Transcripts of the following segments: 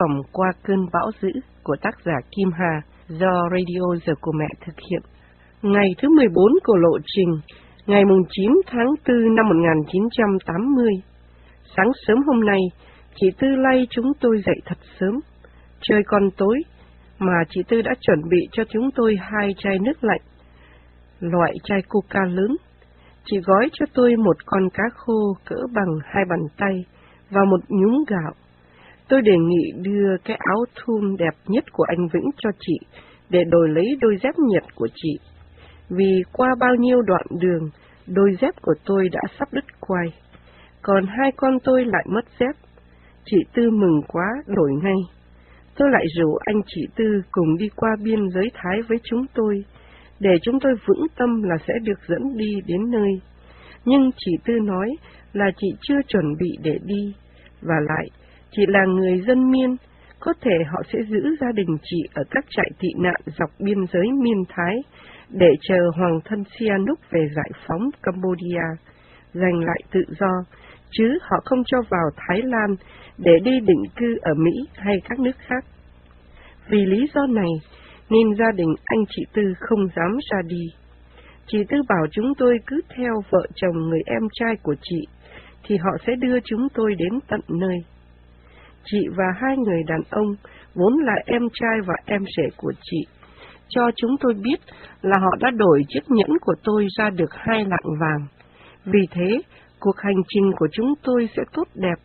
phẩm Qua cơn bão dữ của tác giả Kim Hà do Radio Giờ của Mẹ thực hiện. Ngày thứ 14 của lộ trình, ngày 9 tháng 4 năm 1980. Sáng sớm hôm nay, chị Tư lay chúng tôi dậy thật sớm. Trời còn tối, mà chị Tư đã chuẩn bị cho chúng tôi hai chai nước lạnh, loại chai coca lớn. Chị gói cho tôi một con cá khô cỡ bằng hai bàn tay và một nhúng gạo. Tôi đề nghị đưa cái áo thun đẹp nhất của anh Vĩnh cho chị để đổi lấy đôi dép nhiệt của chị. Vì qua bao nhiêu đoạn đường, đôi dép của tôi đã sắp đứt quay. Còn hai con tôi lại mất dép. Chị Tư mừng quá, đổi ngay. Tôi lại rủ anh chị Tư cùng đi qua biên giới Thái với chúng tôi, để chúng tôi vững tâm là sẽ được dẫn đi đến nơi. Nhưng chị Tư nói là chị chưa chuẩn bị để đi, và lại, chị là người dân miên, có thể họ sẽ giữ gia đình chị ở các trại tị nạn dọc biên giới miên Thái, để chờ Hoàng thân Sihanouk về giải phóng Cambodia, giành lại tự do, chứ họ không cho vào Thái Lan để đi định cư ở Mỹ hay các nước khác. Vì lý do này, nên gia đình anh chị Tư không dám ra đi. Chị Tư bảo chúng tôi cứ theo vợ chồng người em trai của chị, thì họ sẽ đưa chúng tôi đến tận nơi. Chị và hai người đàn ông, vốn là em trai và em rể của chị, cho chúng tôi biết là họ đã đổi chiếc nhẫn của tôi ra được hai lạng vàng. Vì thế, cuộc hành trình của chúng tôi sẽ tốt đẹp,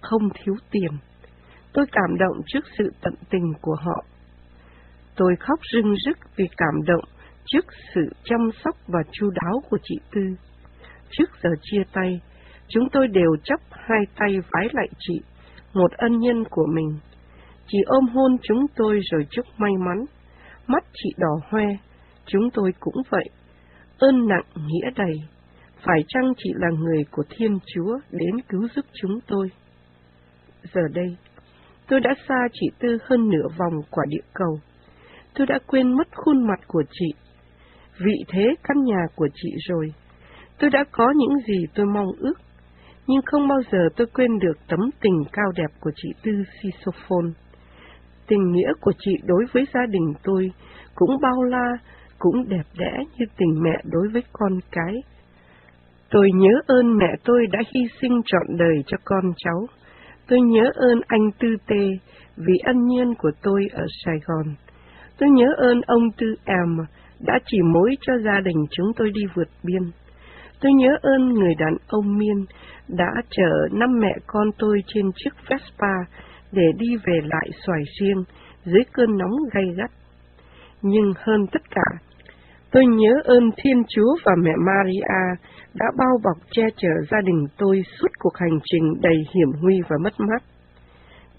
không thiếu tiền. Tôi cảm động trước sự tận tình của họ. Tôi khóc rưng rức vì cảm động trước sự chăm sóc và chu đáo của chị Tư. Trước giờ chia tay, chúng tôi đều chấp hai tay vái lại chị, một ân nhân của mình. Chị ôm hôn chúng tôi rồi chúc may mắn. Mắt chị đỏ hoe, chúng tôi cũng vậy. Ơn nặng nghĩa đầy. Phải chăng chị là người của Thiên Chúa đến cứu giúp chúng tôi? Giờ đây, tôi đã xa chị Tư hơn nửa vòng quả địa cầu. Tôi đã quên mất khuôn mặt của chị, vị thế căn nhà của chị rồi. Tôi đã có những gì tôi mong ước, nhưng không bao giờ tôi quên được tấm tình cao đẹp của chị Tư Sisophon, Tình nghĩa của chị đối với gia đình tôi cũng bao la, cũng đẹp đẽ như tình mẹ đối với con cái. Tôi nhớ ơn mẹ tôi đã hy sinh trọn đời cho con cháu. Tôi nhớ ơn anh Tư Tê vì ân nhân của tôi ở Sài Gòn. Tôi nhớ ơn ông Tư Em đã chỉ mối cho gia đình chúng tôi đi vượt biên. Tôi nhớ ơn người đàn ông Miên đã chở năm mẹ con tôi trên chiếc Vespa để đi về lại xoài riêng dưới cơn nóng gay gắt. Nhưng hơn tất cả, tôi nhớ ơn Thiên Chúa và mẹ Maria đã bao bọc che chở gia đình tôi suốt cuộc hành trình đầy hiểm nguy và mất mát.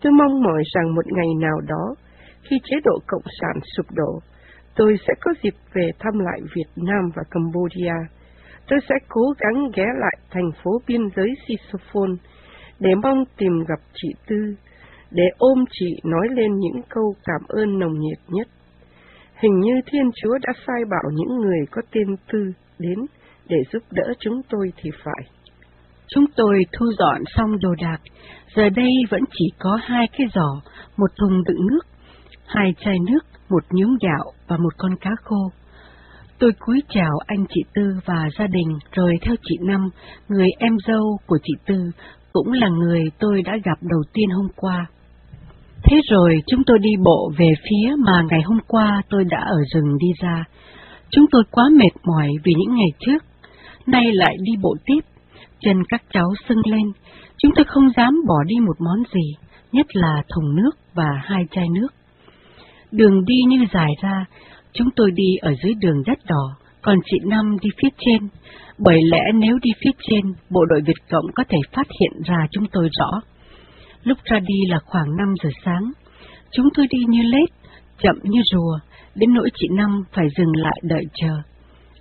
Tôi mong mỏi rằng một ngày nào đó, khi chế độ Cộng sản sụp đổ, tôi sẽ có dịp về thăm lại Việt Nam và Cambodia. Tôi sẽ cố gắng ghé lại thành phố biên giới Sisophon để mong tìm gặp chị Tư, để ôm chị nói lên những câu cảm ơn nồng nhiệt nhất. Hình như Thiên Chúa đã sai bảo những người có tên Tư đến để giúp đỡ chúng tôi thì phải. Chúng tôi thu dọn xong đồ đạc, giờ đây vẫn chỉ có hai cái giỏ, một thùng đựng nước, hai chai nước, một nhúng gạo và một con cá khô. Tôi cúi chào anh chị Tư và gia đình, rồi theo chị Năm, người em dâu của chị Tư, cũng là người tôi đã gặp đầu tiên hôm qua. Thế rồi chúng tôi đi bộ về phía mà ngày hôm qua tôi đã ở rừng đi ra. Chúng tôi quá mệt mỏi vì những ngày trước, nay lại đi bộ tiếp, chân các cháu sưng lên, chúng tôi không dám bỏ đi một món gì, nhất là thùng nước và hai chai nước. Đường đi như dài ra, chúng tôi đi ở dưới đường đất đỏ, còn chị Năm đi phía trên, bởi lẽ nếu đi phía trên, bộ đội Việt Cộng có thể phát hiện ra chúng tôi rõ. Lúc ra đi là khoảng 5 giờ sáng, chúng tôi đi như lết, chậm như rùa, đến nỗi chị Năm phải dừng lại đợi chờ.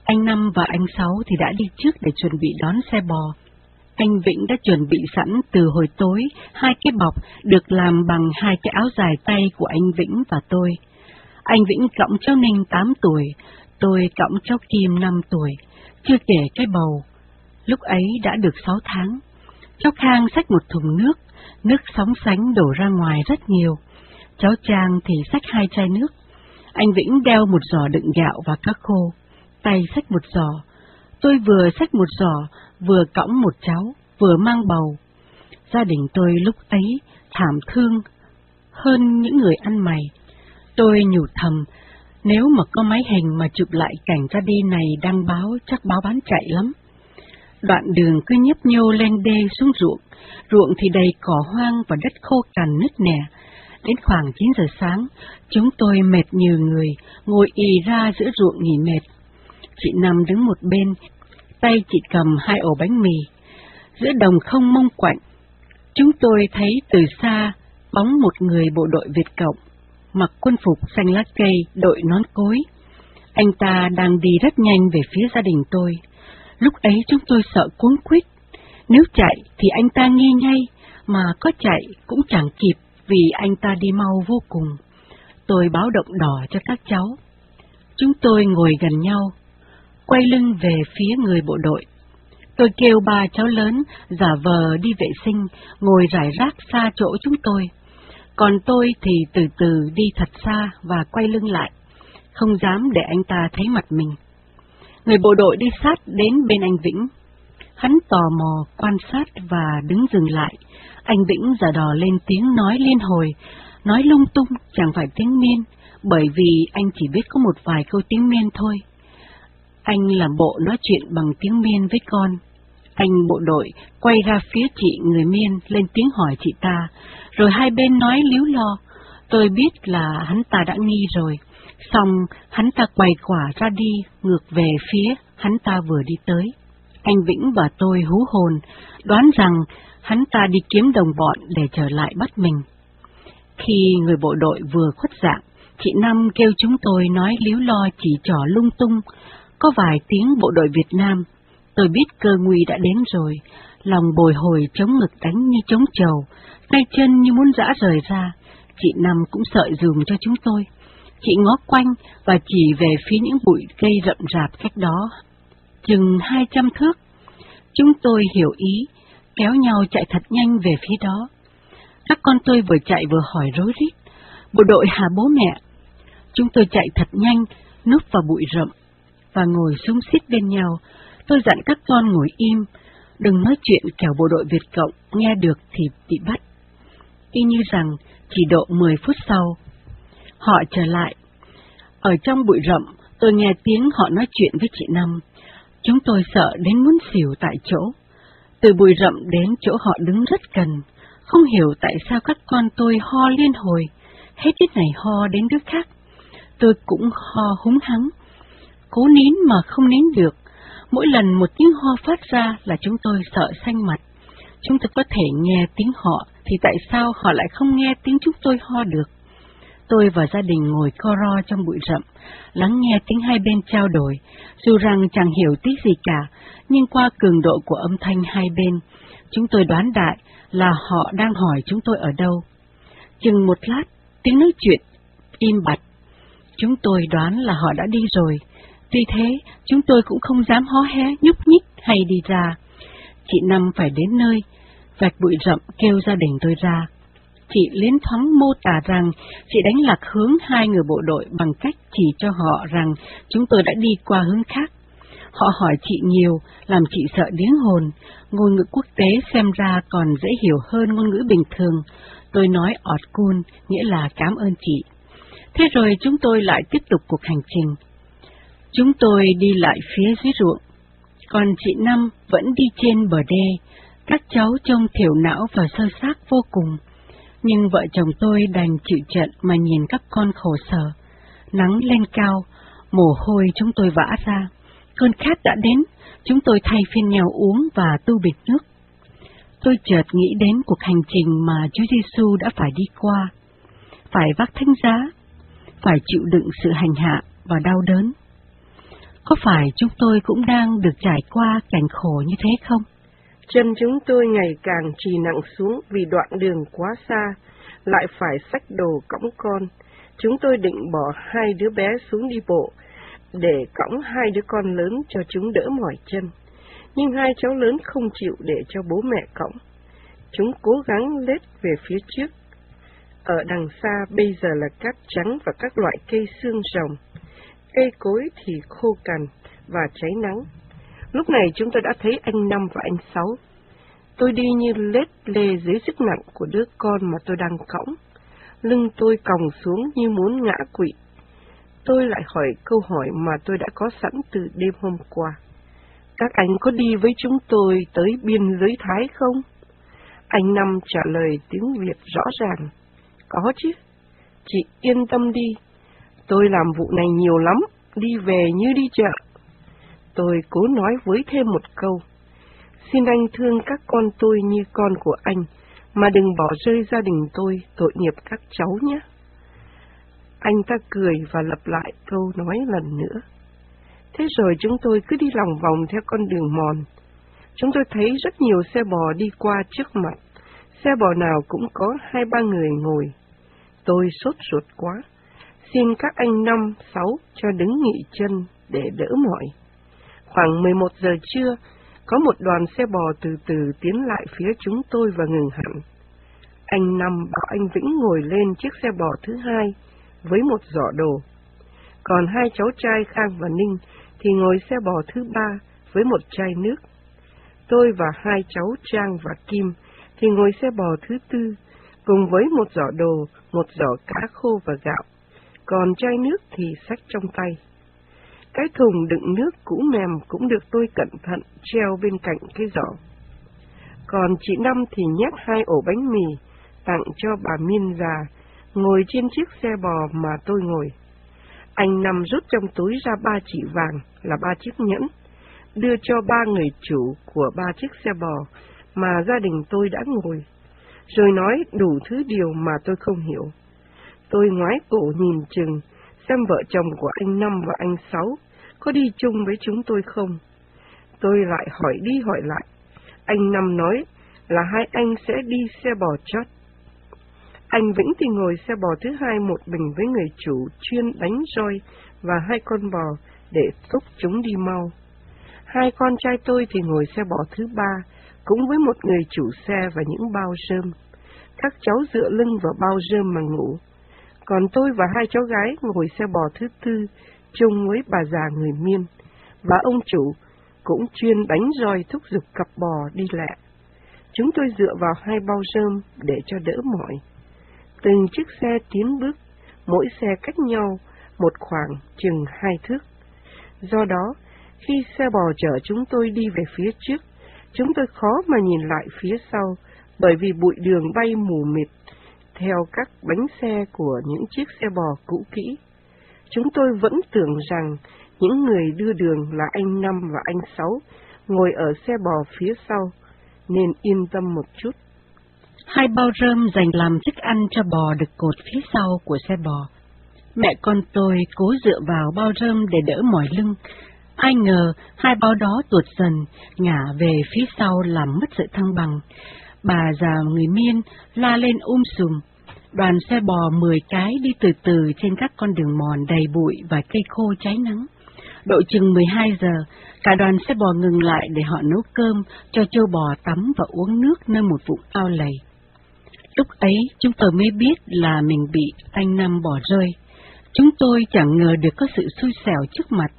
Anh Năm và anh Sáu thì đã đi trước để chuẩn bị đón xe bò. Anh Vĩnh đã chuẩn bị sẵn từ hồi tối hai cái bọc được làm bằng hai cái áo dài tay của anh Vĩnh và tôi. Anh Vĩnh cõng cháu Ninh 8 tuổi, tôi cõng cháu Kim 5 tuổi, chưa kể cái bầu. Lúc ấy đã được 6 tháng. Cháu Khang xách một thùng nước, nước sóng sánh đổ ra ngoài rất nhiều. Cháu Trang thì xách hai chai nước. Anh Vĩnh đeo một giỏ đựng gạo và cá khô, tay xách một giỏ. Tôi vừa xách một giỏ, vừa cõng một cháu, vừa mang bầu. Gia đình tôi lúc ấy thảm thương hơn những người ăn mày. Tôi nhủ thầm, nếu mà có máy hình mà chụp lại cảnh ra đi này đăng báo chắc báo bán chạy lắm. Đoạn đường cứ nhấp nhô lên đê xuống ruộng, ruộng thì đầy cỏ hoang và đất khô cằn nứt nẻ. Đến khoảng 9 giờ sáng, chúng tôi mệt như người, ngồi ì ra giữa ruộng nghỉ mệt. Chị nằm đứng một bên, tay chị cầm hai ổ bánh mì. Giữa đồng không mông quạnh, chúng tôi thấy từ xa bóng một người bộ đội Việt Cộng, mặc quân phục xanh lá cây, đội nón cối. Anh ta đang đi rất nhanh về phía gia đình tôi. Lúc ấy chúng tôi sợ cuốn quýt. Nếu chạy thì anh ta nghi ngay, mà có chạy cũng chẳng kịp vì anh ta đi mau vô cùng. Tôi báo động đỏ cho các cháu. Chúng tôi ngồi gần nhau, quay lưng về phía người bộ đội. Tôi kêu ba cháu lớn giả vờ đi vệ sinh, ngồi rải rác xa chỗ chúng tôi. Còn tôi thì từ từ đi thật xa và quay lưng lại, không dám để anh ta thấy mặt mình. Người bộ đội đi sát đến bên anh Vĩnh. Hắn tò mò quan sát và đứng dừng lại. Anh Vĩnh giả đò lên tiếng nói liên hồi, nói lung tung chẳng phải tiếng miên, bởi vì anh chỉ biết có một vài câu tiếng miên thôi. Anh làm bộ nói chuyện bằng tiếng miên với con. Anh bộ đội quay ra phía chị người miên lên tiếng hỏi chị ta, rồi hai bên nói líu lo. Tôi biết là hắn ta đã nghi rồi, xong hắn ta quay quả ra đi, ngược về phía hắn ta vừa đi tới. Anh Vĩnh và tôi hú hồn, đoán rằng hắn ta đi kiếm đồng bọn để trở lại bắt mình. Khi người bộ đội vừa khuất dạng, chị Năm kêu chúng tôi nói líu lo chỉ trỏ lung tung, có vài tiếng bộ đội Việt Nam. Tôi biết cơ nguy đã đến rồi, lòng bồi hồi chống ngực đánh như chống trầu, tay chân như muốn rã rời ra. Chị Năm cũng sợi dùm cho chúng tôi. Chị ngó quanh và chỉ về phía những bụi cây rậm rạp cách đó. Chừng hai trăm thước. Chúng tôi hiểu ý, kéo nhau chạy thật nhanh về phía đó. Các con tôi vừa chạy vừa hỏi rối rít. Bộ đội hà bố mẹ. Chúng tôi chạy thật nhanh, núp vào bụi rậm, và ngồi súng xít bên nhau. Tôi dặn các con ngồi im, đừng nói chuyện kẻo bộ đội Việt Cộng nghe được thì bị bắt. Y như rằng chỉ độ 10 phút sau, họ trở lại. Ở trong bụi rậm, tôi nghe tiếng họ nói chuyện với chị Năm. Chúng tôi sợ đến muốn xỉu tại chỗ. Từ bụi rậm đến chỗ họ đứng rất gần, không hiểu tại sao các con tôi ho liên hồi, hết đứa này ho đến đứa khác. Tôi cũng ho húng hắng, cố nín mà không nín được. Mỗi lần một tiếng ho phát ra là chúng tôi sợ xanh mặt. Chúng tôi có thể nghe tiếng họ, thì tại sao họ lại không nghe tiếng chúng tôi ho được? Tôi và gia đình ngồi co ro trong bụi rậm, lắng nghe tiếng hai bên trao đổi, dù rằng chẳng hiểu tí gì cả, nhưng qua cường độ của âm thanh hai bên, chúng tôi đoán đại là họ đang hỏi chúng tôi ở đâu. Chừng một lát, tiếng nói chuyện im bặt. Chúng tôi đoán là họ đã đi rồi, tuy thế chúng tôi cũng không dám hó hé, nhúc nhích hay đi ra. Chị Năm phải đến nơi, vạch bụi rậm kêu gia đình tôi ra chị liến thoáng mô tả rằng chị đánh lạc hướng hai người bộ đội bằng cách chỉ cho họ rằng chúng tôi đã đi qua hướng khác. Họ hỏi chị nhiều, làm chị sợ điếng hồn. Ngôn ngữ quốc tế xem ra còn dễ hiểu hơn ngôn ngữ bình thường. Tôi nói ọt cun, nghĩa là cảm ơn chị. Thế rồi chúng tôi lại tiếp tục cuộc hành trình. Chúng tôi đi lại phía dưới ruộng, còn chị Năm vẫn đi trên bờ đê. Các cháu trông thiểu não và sơ xác vô cùng nhưng vợ chồng tôi đành chịu trận mà nhìn các con khổ sở. Nắng lên cao, mồ hôi chúng tôi vã ra. Cơn khát đã đến, chúng tôi thay phiên nhau uống và tu bịch nước. Tôi chợt nghĩ đến cuộc hành trình mà Chúa Giêsu đã phải đi qua, phải vác thánh giá, phải chịu đựng sự hành hạ và đau đớn. Có phải chúng tôi cũng đang được trải qua cảnh khổ như thế không? Chân chúng tôi ngày càng trì nặng xuống vì đoạn đường quá xa, lại phải xách đồ cõng con. Chúng tôi định bỏ hai đứa bé xuống đi bộ, để cõng hai đứa con lớn cho chúng đỡ mỏi chân. Nhưng hai cháu lớn không chịu để cho bố mẹ cõng. Chúng cố gắng lết về phía trước. Ở đằng xa bây giờ là cát trắng và các loại cây xương rồng. Cây cối thì khô cằn và cháy nắng. Lúc này chúng tôi đã thấy anh Năm và anh Sáu. Tôi đi như lết lê dưới sức nặng của đứa con mà tôi đang cõng. Lưng tôi còng xuống như muốn ngã quỵ. Tôi lại hỏi câu hỏi mà tôi đã có sẵn từ đêm hôm qua. Các anh có đi với chúng tôi tới biên giới Thái không? Anh Năm trả lời tiếng Việt rõ ràng. Có chứ. Chị yên tâm đi. Tôi làm vụ này nhiều lắm, đi về như đi chợ. Tôi cố nói với thêm một câu. Xin anh thương các con tôi như con của anh, mà đừng bỏ rơi gia đình tôi, tội nghiệp các cháu nhé. Anh ta cười và lặp lại câu nói lần nữa. Thế rồi chúng tôi cứ đi lòng vòng theo con đường mòn. Chúng tôi thấy rất nhiều xe bò đi qua trước mặt. Xe bò nào cũng có hai ba người ngồi. Tôi sốt ruột quá. Xin các anh năm, sáu cho đứng nghỉ chân để đỡ mỏi. Khoảng 11 giờ trưa, có một đoàn xe bò từ từ tiến lại phía chúng tôi và ngừng hẳn. Anh Năm bảo anh Vĩnh ngồi lên chiếc xe bò thứ hai với một giỏ đồ. Còn hai cháu trai Khang và Ninh thì ngồi xe bò thứ ba với một chai nước. Tôi và hai cháu Trang và Kim thì ngồi xe bò thứ tư cùng với một giỏ đồ, một giỏ cá khô và gạo, còn chai nước thì xách trong tay. Cái thùng đựng nước cũ mềm cũng được tôi cẩn thận treo bên cạnh cái giỏ. Còn chị Năm thì nhét hai ổ bánh mì tặng cho bà Miên già, ngồi trên chiếc xe bò mà tôi ngồi. Anh Năm rút trong túi ra ba chỉ vàng là ba chiếc nhẫn, đưa cho ba người chủ của ba chiếc xe bò mà gia đình tôi đã ngồi, rồi nói đủ thứ điều mà tôi không hiểu. Tôi ngoái cổ nhìn chừng, xem vợ chồng của anh Năm và anh Sáu có đi chung với chúng tôi không. Tôi lại hỏi đi hỏi lại. Anh Năm nói là hai anh sẽ đi xe bò chót. Anh Vĩnh thì ngồi xe bò thứ hai một mình với người chủ chuyên đánh roi và hai con bò để thúc chúng đi mau. Hai con trai tôi thì ngồi xe bò thứ ba, cũng với một người chủ xe và những bao rơm. Các cháu dựa lưng vào bao rơm mà ngủ. Còn tôi và hai cháu gái ngồi xe bò thứ tư, chung với bà già người miên. Và ông chủ cũng chuyên đánh roi thúc giục cặp bò đi lẹ. Chúng tôi dựa vào hai bao rơm để cho đỡ mỏi. Từng chiếc xe tiến bước, mỗi xe cách nhau một khoảng chừng hai thước. Do đó, khi xe bò chở chúng tôi đi về phía trước, chúng tôi khó mà nhìn lại phía sau, bởi vì bụi đường bay mù mịt theo các bánh xe của những chiếc xe bò cũ kỹ. Chúng tôi vẫn tưởng rằng những người đưa đường là anh Năm và anh Sáu ngồi ở xe bò phía sau, nên yên tâm một chút. Hai bao rơm dành làm thức ăn cho bò được cột phía sau của xe bò. Mẹ con tôi cố dựa vào bao rơm để đỡ mỏi lưng. Ai ngờ hai bao đó tuột dần, ngả về phía sau làm mất sự thăng bằng. Bà già người miên la lên um sùm. Đoàn xe bò mười cái đi từ từ trên các con đường mòn đầy bụi và cây khô cháy nắng. Độ chừng 12 giờ, cả đoàn xe bò ngừng lại để họ nấu cơm cho châu bò tắm và uống nước nơi một vũng ao lầy. Lúc ấy chúng tôi mới biết là mình bị anh Năm bỏ rơi. Chúng tôi chẳng ngờ được có sự xui xẻo trước mặt.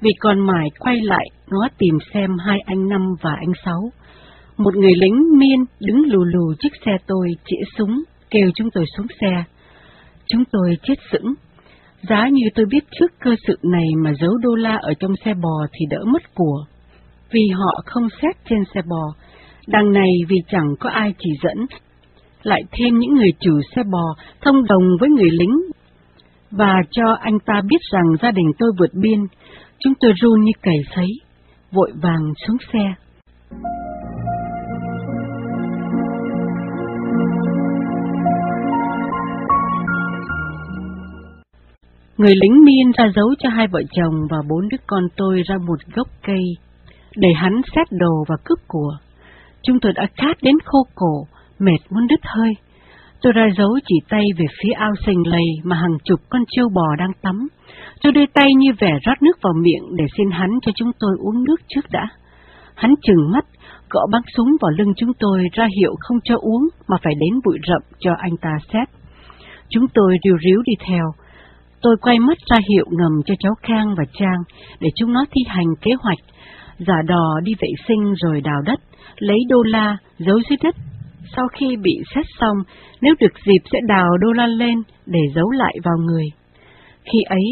Vì còn mải quay lại ngó tìm xem hai anh Năm và anh Sáu. Một người lính miên đứng lù lù chiếc xe tôi chĩa súng, kêu chúng tôi xuống xe. Chúng tôi chết sững. Giá như tôi biết trước cơ sự này mà giấu đô la ở trong xe bò thì đỡ mất của. Vì họ không xét trên xe bò, đằng này vì chẳng có ai chỉ dẫn, lại thêm những người chủ xe bò thông đồng với người lính và cho anh ta biết rằng gia đình tôi vượt biên, chúng tôi run như cầy sấy, vội vàng xuống xe. Người lính miên ra giấu cho hai vợ chồng và bốn đứa con tôi ra một gốc cây, để hắn xét đồ và cướp của. Chúng tôi đã khát đến khô cổ, mệt muốn đứt hơi. Tôi ra giấu chỉ tay về phía ao sình lầy mà hàng chục con trâu bò đang tắm. Tôi đưa tay như vẻ rót nước vào miệng để xin hắn cho chúng tôi uống nước trước đã. Hắn chừng mắt, gõ bắn súng vào lưng chúng tôi ra hiệu không cho uống mà phải đến bụi rậm cho anh ta xét. Chúng tôi điều ríu đi theo. Tôi quay mắt ra hiệu ngầm cho cháu Khang và Trang để chúng nó thi hành kế hoạch, giả đò đi vệ sinh rồi đào đất, lấy đô la, giấu dưới đất. Sau khi bị xét xong, nếu được dịp sẽ đào đô la lên để giấu lại vào người. Khi ấy,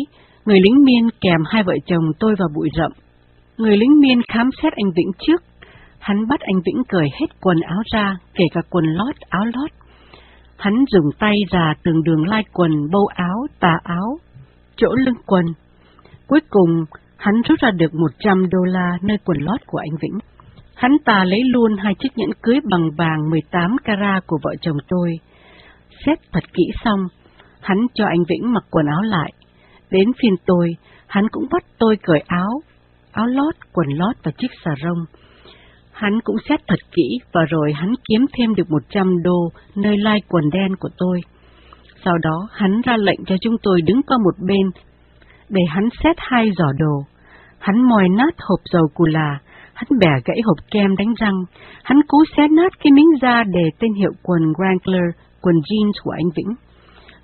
người lính miên kèm hai vợ chồng tôi vào bụi rậm. Người lính miên khám xét anh Vĩnh trước. Hắn bắt anh Vĩnh cởi hết quần áo ra, kể cả quần lót, áo lót. Hắn dùng tay rà từng đường lai quần, bâu áo, tà áo, chỗ lưng quần. Cuối cùng, hắn rút ra được 100 đô la nơi quần lót của anh Vĩnh. Hắn ta lấy luôn hai chiếc nhẫn cưới bằng vàng 18 carat của vợ chồng tôi. Xét thật kỹ xong, hắn cho anh Vĩnh mặc quần áo lại. Đến phiên tôi, hắn cũng bắt tôi cởi áo, áo lót, quần lót và chiếc xà rông. Hắn cũng xét thật kỹ và rồi hắn kiếm thêm được 100 đô nơi lai quần đen của tôi. Sau đó hắn ra lệnh cho chúng tôi đứng qua một bên để hắn xét hai giỏ đồ. Hắn mòi nát hộp dầu cù là, hắn bẻ gãy hộp kem đánh răng, hắn cố xé nát cái miếng da để tên hiệu quần Wrangler, quần jeans của anh Vĩnh.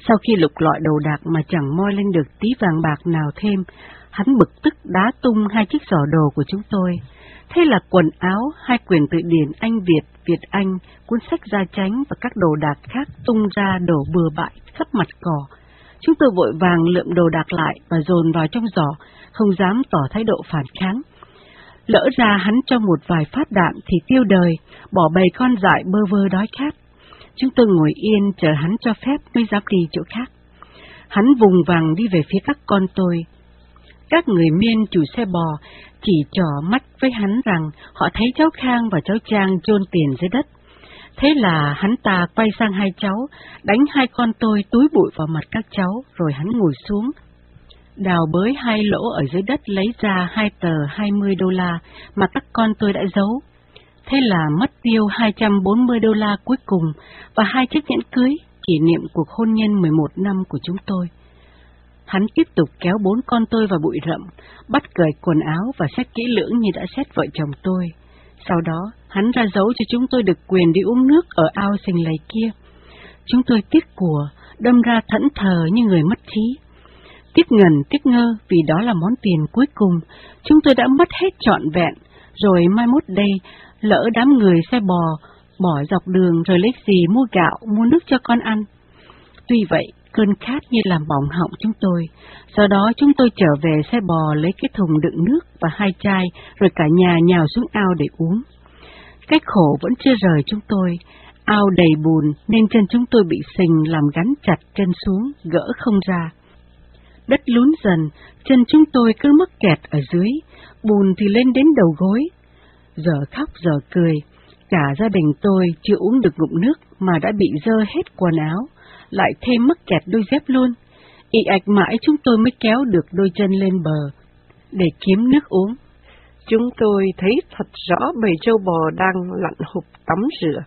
Sau khi lục lọi đồ đạc mà chẳng moi lên được tí vàng bạc nào thêm, hắn bực tức đá tung hai chiếc giỏ đồ của chúng tôi. Thế là quần áo, hai quyển tự điển Anh Việt, Việt Anh, cuốn sách gia tránh và các đồ đạc khác tung ra đổ bừa bãi khắp mặt cỏ. Chúng tôi vội vàng lượm đồ đạc lại và dồn vào trong giỏ, không dám tỏ thái độ phản kháng. Lỡ ra hắn cho một vài phát đạn thì tiêu đời, bỏ bầy con dại bơ vơ đói khát. Chúng tôi ngồi yên chờ hắn cho phép mới dám đi chỗ khác. Hắn vùng vàng đi về phía các con tôi. Các người miên chủ xe bò chỉ trỏ mắt với hắn rằng họ thấy cháu Khang và cháu Trang chôn tiền dưới đất. Thế là hắn ta quay sang hai cháu, đánh hai con tôi túi bụi vào mặt các cháu, rồi hắn ngồi xuống. Đào bới hai lỗ ở dưới đất lấy ra hai tờ hai mươi đô la mà các con tôi đã giấu. Thế là mất tiêu 240 đô la cuối cùng và hai chiếc nhẫn cưới, kỷ niệm cuộc hôn nhân 11 năm của chúng tôi. Hắn tiếp tục kéo bốn con tôi vào bụi rậm, bắt cởi quần áo và xét kỹ lưỡng như đã xét vợ chồng tôi. Sau đó, hắn ra dấu cho chúng tôi được quyền đi uống nước ở ao sình lầy kia. Chúng tôi tiếc của, đâm ra thẫn thờ như người mất trí. Tiếc ngần, tiếc ngơ vì đó là món tiền cuối cùng, chúng tôi đã mất hết trọn vẹn, rồi mai mốt đây, lỡ đám người xe bò, bỏ dọc đường rồi lấy gì mua gạo, mua nước cho con ăn. Tuy vậy, cơn khát như làm bỏng họng chúng tôi. Sau đó chúng tôi trở về xe bò lấy cái thùng đựng nước và hai chai, rồi cả nhà nhào xuống ao để uống. Cái khổ vẫn chưa rời chúng tôi, ao đầy bùn nên chân chúng tôi bị sình làm gắn chặt chân xuống, gỡ không ra. Đất lún dần, chân chúng tôi cứ mắc kẹt ở dưới, bùn thì lên đến đầu gối. Giờ khóc giờ cười, cả gia đình tôi chưa uống được ngụm nước mà đã bị dơ hết quần áo lại thêm mắc kẹt đôi dép luôn. Ý ạch mãi chúng tôi mới kéo được đôi chân lên bờ, để kiếm nước uống. Chúng tôi thấy thật rõ bầy trâu bò đang lặn hụp tắm rửa.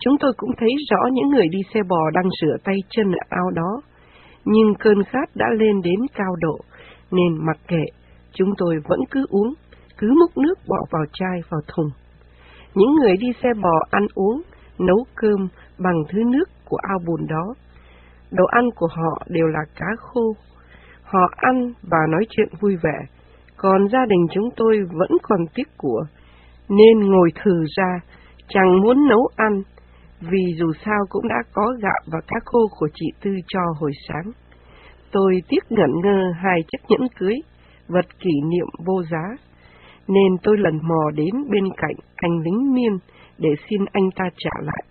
Chúng tôi cũng thấy rõ những người đi xe bò đang rửa tay chân ở ao đó. Nhưng cơn khát đã lên đến cao độ, nên mặc kệ, chúng tôi vẫn cứ uống, cứ múc nước bỏ vào chai vào thùng. Những người đi xe bò ăn uống, nấu cơm bằng thứ nước của ao bùn đó Đồ ăn của họ đều là cá khô. Họ ăn và nói chuyện vui vẻ, còn gia đình chúng tôi vẫn còn tiếc của, nên ngồi thử ra, chẳng muốn nấu ăn, vì dù sao cũng đã có gạo và cá khô của chị Tư cho hồi sáng. Tôi tiếc ngẩn ngơ hai chiếc nhẫn cưới, vật kỷ niệm vô giá, nên tôi lần mò đến bên cạnh anh lính miên để xin anh ta trả lại.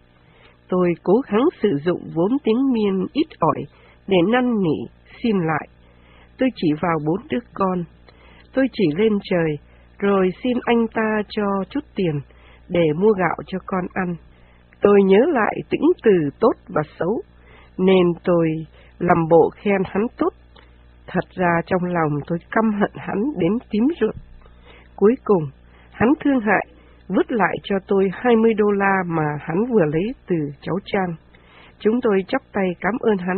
Tôi cố gắng sử dụng vốn tiếng miên ít ỏi để năn nỉ, xin lại. Tôi chỉ vào bốn đứa con. Tôi chỉ lên trời, rồi xin anh ta cho chút tiền để mua gạo cho con ăn. Tôi nhớ lại tĩnh từ tốt và xấu, nên tôi làm bộ khen hắn tốt. Thật ra trong lòng tôi căm hận hắn đến tím ruột. Cuối cùng, hắn thương hại vứt lại cho tôi 20 đô la mà hắn vừa lấy từ cháu Trang. Chúng tôi chắp tay cảm ơn hắn,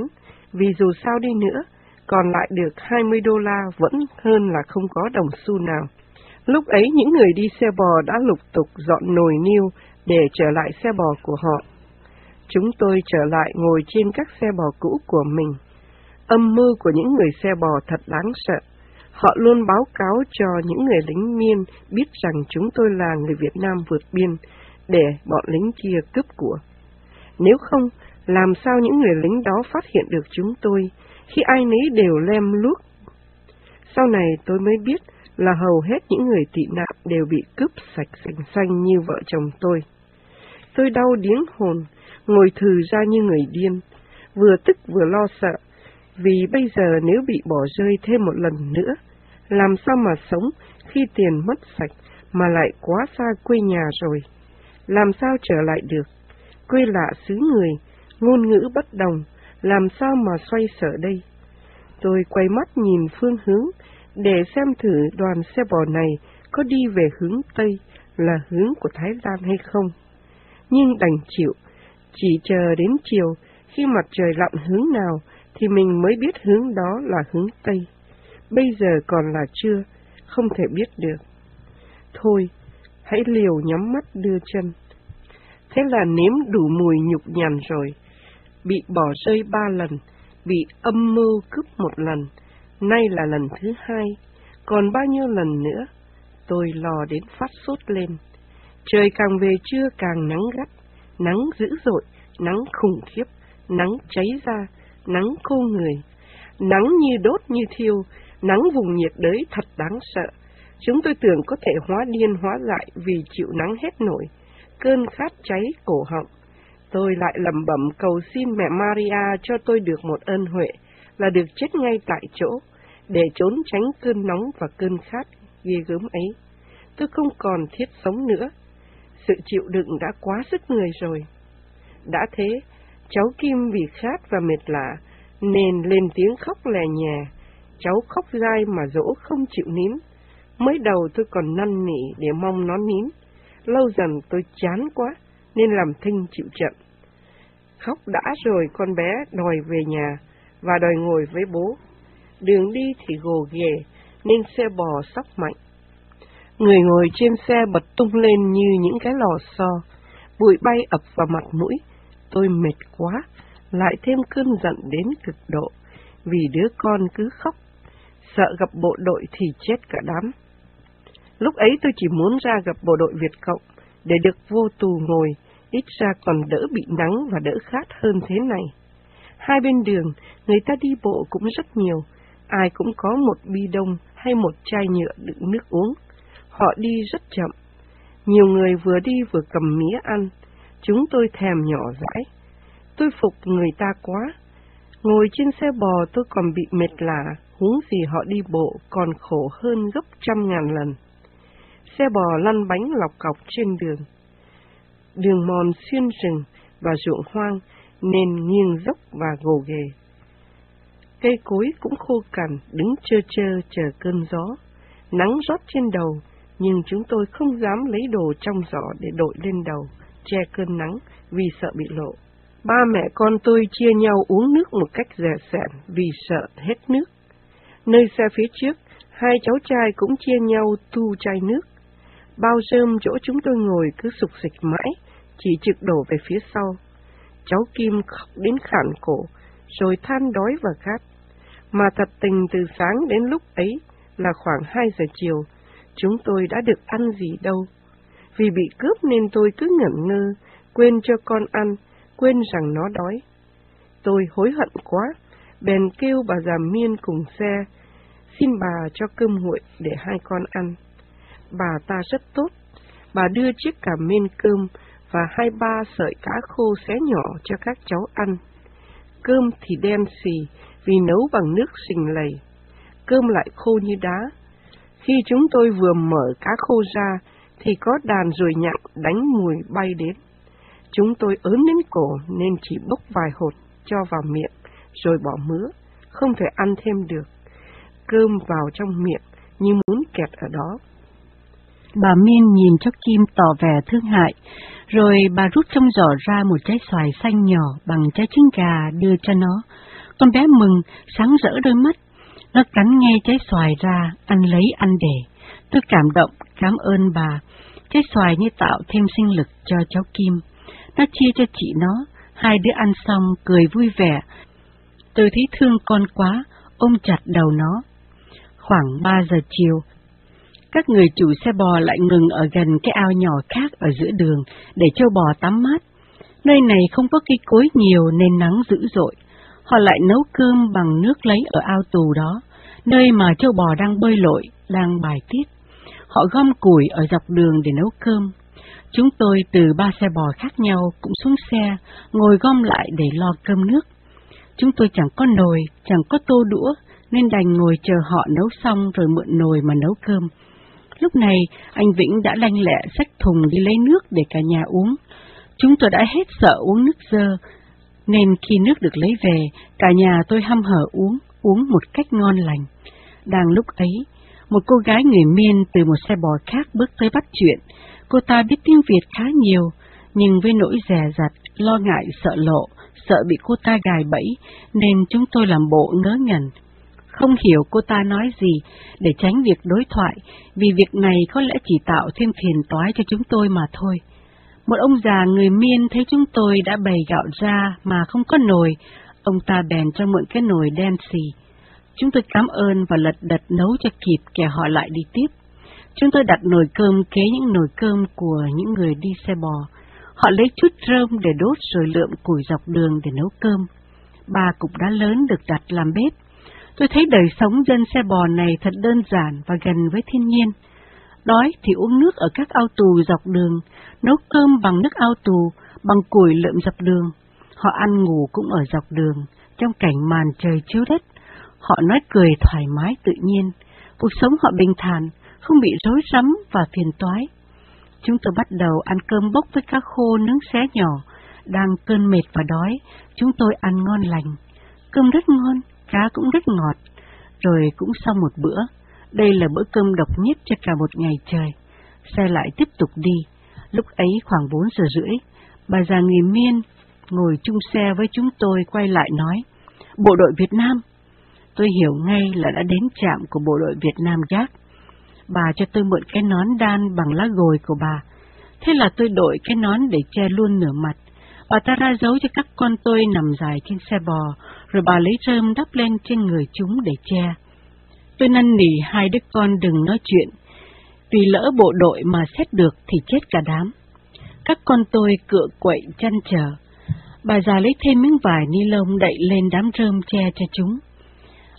vì dù sao đi nữa, còn lại được 20 đô la vẫn hơn là không có đồng xu nào. Lúc ấy những người đi xe bò đã lục tục dọn nồi niêu để trở lại xe bò của họ. Chúng tôi trở lại ngồi trên các xe bò cũ của mình. Âm mưu của những người xe bò thật đáng sợ. Họ luôn báo cáo cho những người lính miên biết rằng chúng tôi là người Việt Nam vượt biên để bọn lính kia cướp của. Nếu không, làm sao những người lính đó phát hiện được chúng tôi khi ai nấy đều lem luốc? Sau này tôi mới biết là hầu hết những người tị nạn đều bị cướp sạch sành xanh như vợ chồng tôi. Tôi đau điếng hồn, ngồi thừ ra như người điên, vừa tức vừa lo sợ, vì bây giờ nếu bị bỏ rơi thêm một lần nữa, làm sao mà sống khi tiền mất sạch mà lại quá xa quê nhà rồi? Làm sao trở lại được? Quê lạ xứ người, ngôn ngữ bất đồng, làm sao mà xoay sở đây? Tôi quay mắt nhìn phương hướng, để xem thử đoàn xe bò này có đi về hướng Tây là hướng của Thái Lan hay không. Nhưng đành chịu, chỉ chờ đến chiều, khi mặt trời lặn hướng nào thì mình mới biết hướng đó là hướng Tây. Bây giờ còn là chưa, không thể biết được. Thôi, hãy liều nhắm mắt đưa chân. Thế là nếm đủ mùi nhục nhằn rồi. Bị bỏ rơi ba lần, bị âm mưu cướp một lần, nay là lần thứ hai, còn bao nhiêu lần nữa, tôi lò đến phát sốt lên. Trời càng về trưa càng nắng gắt, nắng dữ dội, nắng khủng khiếp, nắng cháy ra, nắng khô người, nắng như đốt như thiêu, nắng vùng nhiệt đới thật đáng sợ. Chúng tôi tưởng có thể hóa điên hóa dại vì chịu nắng hết nổi, cơn khát cháy cổ họng. Tôi lại lầm bẩm cầu xin mẹ Maria cho tôi được một ơn huệ, là được chết ngay tại chỗ, để trốn tránh cơn nóng và cơn khát ghê gớm ấy. Tôi không còn thiết sống nữa. Sự chịu đựng đã quá sức người rồi. Đã thế, cháu Kim vì khát và mệt lạ, nên lên tiếng khóc lè nhè. Cháu khóc dai mà dỗ không chịu nín. Mới đầu tôi còn năn nỉ để mong nó nín. Lâu dần tôi chán quá, nên làm thinh chịu trận. Khóc đã rồi con bé đòi về nhà và đòi ngồi với bố. Đường đi thì gồ ghề, nên xe bò sóc mạnh. Người ngồi trên xe bật tung lên như những cái lò xo, bụi bay ập vào mặt mũi. Tôi mệt quá, lại thêm cơn giận đến cực độ, vì đứa con cứ khóc, sợ gặp bộ đội thì chết cả đám. Lúc ấy tôi chỉ muốn ra gặp bộ đội Việt Cộng, để được vô tù ngồi, ít ra còn đỡ bị nắng và đỡ khát hơn thế này. Hai bên đường, người ta đi bộ cũng rất nhiều, ai cũng có một bi đông hay một chai nhựa đựng nước uống. Họ đi rất chậm. Nhiều người vừa đi vừa cầm mía ăn. Chúng tôi thèm nhỏ dãi. Tôi phục người ta quá. Ngồi trên xe bò tôi còn bị mệt lạ, huống gì họ đi bộ còn khổ hơn gấp trăm ngàn lần. Xe bò lăn bánh lọc cọc trên đường. Đường mòn xuyên rừng và ruộng hoang nên nghiêng dốc và gồ ghề. Cây cối cũng khô cằn, đứng chơ chơ chờ cơn gió. Nắng rót trên đầu, nhưng chúng tôi không dám lấy đồ trong giỏ để đội lên đầu, che cơn nắng vì sợ bị lộ. Ba mẹ con tôi chia nhau uống nước một cách dè sẻn vì sợ hết nước. Nơi xe phía trước, hai cháu trai cũng chia nhau tu chai nước. Bao rơm chỗ chúng tôi ngồi cứ sục sịch mãi, chỉ trực đổ về phía sau. Cháu Kim khóc đến khản cổ, rồi than đói và khát. Mà thật tình từ sáng đến lúc ấy là khoảng hai giờ chiều, chúng tôi đã được ăn gì đâu. Vì bị cướp nên tôi cứ ngẩn ngơ, quên cho con ăn, quên rằng nó đói. Tôi hối hận quá, bèn kêu bà già miên cùng xe, xin bà cho cơm nguội để hai con ăn. Bà ta rất tốt, bà đưa chiếc cà miên cơm và hai ba sợi cá khô xé nhỏ cho các cháu ăn. Cơm thì đen xì vì nấu bằng nước sình lầy. Cơm lại khô như đá. Khi chúng tôi vừa mở cá khô ra, thì có đàn ruồi nhặng đánh mùi bay đến. Chúng tôi ớn đến cổ nên chỉ bốc vài hột cho vào miệng, rồi bỏ mứa, không thể ăn thêm được. Cơm vào trong miệng như muốn kẹt ở đó. Bà Miên nhìn cho Kim tỏ vẻ thương hại, rồi bà rút trong giỏ ra một trái xoài xanh nhỏ bằng trái trứng gà đưa cho nó. Con bé mừng, sáng rỡ đôi mắt. Nó cắn nghe trái xoài ra, ăn lấy ăn để. Tôi cảm động, cảm ơn bà. Trái xoài như tạo thêm sinh lực cho cháu Kim. Nó chia cho chị nó, hai đứa ăn xong cười vui vẻ. Tôi thấy thương con quá, ôm chặt đầu nó. Khoảng ba giờ chiều, các người chủ xe bò lại ngừng ở gần cái ao nhỏ khác ở giữa đường để cho bò tắm mát. Nơi này không có cây cối nhiều nên nắng dữ dội. Họ lại nấu cơm bằng nước lấy ở ao tù đó, nơi mà châu bò đang bơi lội, đang bài tiết. Họ gom củi ở dọc đường để nấu cơm. Chúng tôi từ ba xe bò khác nhau cũng xuống xe, ngồi gom lại để lo cơm nước. Chúng tôi chẳng có nồi, chẳng có tô đũa, nên đành ngồi chờ họ nấu xong rồi mượn nồi mà nấu cơm. Lúc này, anh Vĩnh đã lanh lẹ xách thùng đi lấy nước để cả nhà uống. Chúng tôi đã hết sợ uống nước dơ, nên khi nước được lấy về, cả nhà tôi hăm hở uống, uống một cách ngon lành. Đang lúc ấy, một cô gái người Miên từ một xe bò khác bước tới bắt chuyện. Cô ta biết tiếng Việt khá nhiều, nhưng với nỗi dè dặt, lo ngại sợ lộ, sợ bị cô ta gài bẫy, nên chúng tôi làm bộ ngớ ngẩn. Không hiểu cô ta nói gì để tránh việc đối thoại, vì việc này có lẽ chỉ tạo thêm phiền toái cho chúng tôi mà thôi. Một ông già người miên thấy chúng tôi đã bày gạo ra mà không có nồi, ông ta bèn cho mượn cái nồi đen xì. Chúng tôi cảm ơn và lật đật nấu cho kịp kẻ họ lại đi tiếp. Chúng tôi đặt nồi cơm kế những nồi cơm của những người đi xe bò. Họ lấy chút rơm để đốt rồi lượm củi dọc đường để nấu cơm. Ba cục đá lớn được đặt làm bếp. Tôi thấy đời sống dân xe bò này thật đơn giản và gần với thiên nhiên. Đói thì uống nước ở các ao tù dọc đường, nấu cơm bằng nước ao tù, bằng củi lượm dọc đường. Họ ăn ngủ cũng ở dọc đường, trong cảnh màn trời chiếu đất. Họ nói cười thoải mái tự nhiên, cuộc sống họ bình thản, không bị rối rắm và phiền toái. Chúng tôi bắt đầu ăn cơm bốc với cá khô nướng xé nhỏ, đang cơn mệt và đói, chúng tôi ăn ngon lành. Cơm rất ngon, cá cũng rất ngọt, rồi cũng sau một bữa. Đây là bữa cơm độc nhất cho cả một ngày trời. Xe lại tiếp tục đi. Lúc ấy khoảng bốn giờ rưỡi, bà già người miên ngồi chung xe với chúng tôi quay lại nói, Bộ đội Việt Nam. Tôi hiểu ngay là đã đến trạm của bộ đội Việt Nam Giác. Bà cho tôi mượn cái nón đan bằng lá gồi của bà. Thế là tôi đội cái nón để che luôn nửa mặt. Bà ta ra dấu cho các con tôi nằm dài trên xe bò, rồi bà lấy rơm đắp lên trên người chúng để che. Tôi năn nỉ hai đứa con đừng nói chuyện, vì lỡ bộ đội mà xét được thì chết cả đám. Các con tôi cựa quậy chăn trở. Bà già lấy thêm miếng vải ni lông đậy lên đám rơm che cho chúng.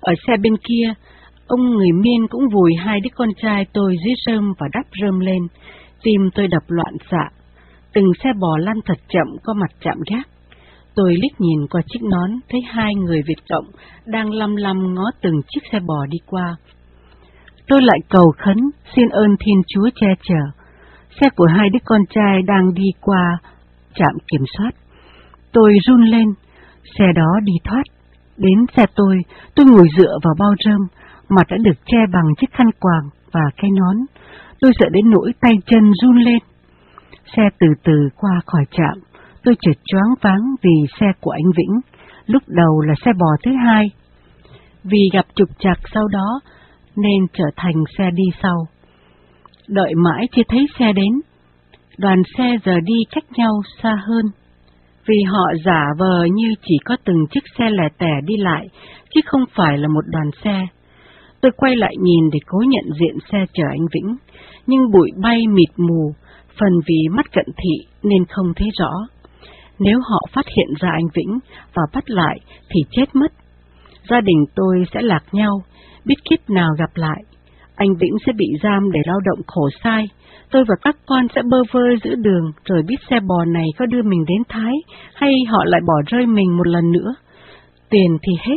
Ở xe bên kia, ông người miên cũng vùi hai đứa con trai tôi dưới rơm và đắp rơm lên, tim tôi đập loạn xạ. Từng xe bò lăn thật chậm có mặt chạm gác. Tôi liếc nhìn qua chiếc nón, thấy hai người Việt Cộng đang lăm lăm ngó từng chiếc xe bò đi qua. Tôi lại cầu khấn, xin ơn Thiên Chúa che chở. Xe của hai đứa con trai đang đi qua trạm kiểm soát. Tôi run lên, xe đó đi thoát. Đến xe tôi, tôi ngồi dựa vào bao rơm, mặt đã được che bằng chiếc khăn quàng và cái nón. Tôi sợ đến nỗi tay chân run lên. Xe từ từ qua khỏi trạm, tôi chợt choáng váng vì xe của anh Vĩnh, lúc đầu là xe bò thứ hai. Vì gặp trục trặc sau đó, nên trở thành xe đi sau. Đợi mãi chưa thấy xe đến, đoàn xe giờ đi cách nhau xa hơn, vì họ giả vờ như chỉ có từng chiếc xe lẻ tẻ đi lại, chứ không phải là một đoàn xe. Tôi quay lại nhìn để cố nhận diện xe chở anh Vĩnh, nhưng bụi bay mịt mù, phần vì mắt cận thị nên không thấy rõ. Nếu họ phát hiện ra anh Vĩnh và bắt lại thì chết mất. Gia đình tôi sẽ lạc nhau, biết kiếp nào gặp lại. Anh Vĩnh sẽ bị giam để lao động khổ sai. Tôi và các con sẽ bơ vơ giữa đường rồi biết xe bò này có đưa mình đến Thái hay họ lại bỏ rơi mình một lần nữa. Tiền thì hết,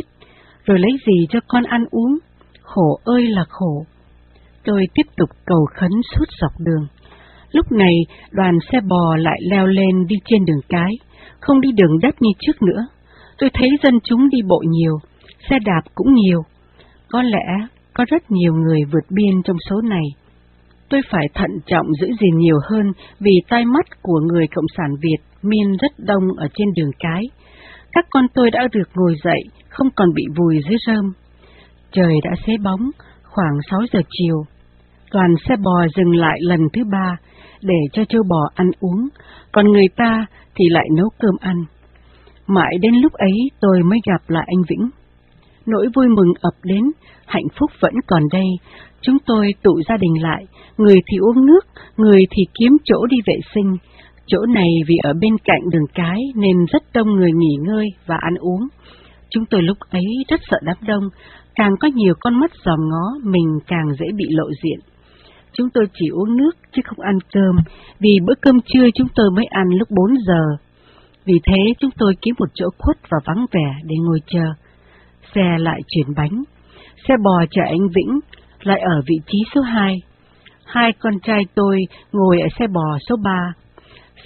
rồi lấy gì cho con ăn uống? Khổ ơi là khổ. Tôi tiếp tục cầu khấn suốt dọc đường. Lúc này, đoàn xe bò lại leo lên đi trên đường cái, không đi đường đất như trước nữa. Tôi thấy dân chúng đi bộ nhiều, xe đạp cũng nhiều. Có lẽ có rất nhiều người vượt biên trong số này. Tôi phải thận trọng giữ gìn nhiều hơn vì tai mắt của người Cộng sản Việt miên rất đông ở trên đường cái. Các con tôi đã được ngồi dậy, không còn bị vùi dưới rơm. Trời đã xế bóng, khoảng 6 giờ chiều. Đoàn xe bò dừng lại lần thứ ba để cho châu bò ăn uống, còn người ta thì lại nấu cơm ăn. Mãi đến lúc ấy tôi mới gặp lại anh Vĩnh. Nỗi vui mừng ập đến, hạnh phúc vẫn còn đây. Chúng tôi tụ gia đình lại, người thì uống nước, người thì kiếm chỗ đi vệ sinh. Chỗ này vì ở bên cạnh đường cái nên rất đông người nghỉ ngơi và ăn uống. Chúng tôi lúc ấy rất sợ đám đông, càng có nhiều con mắt dòm ngó, mình càng dễ bị lộ diện. Chúng tôi chỉ uống nước chứ không ăn cơm, vì bữa cơm trưa chúng tôi mới ăn lúc 4 giờ. Vì thế chúng tôi kiếm một chỗ khuất và vắng vẻ để ngồi chờ. Xe lại chuyển bánh. Xe bò chở anh Vĩnh lại ở vị trí số 2. Hai con trai tôi ngồi ở xe bò số 3.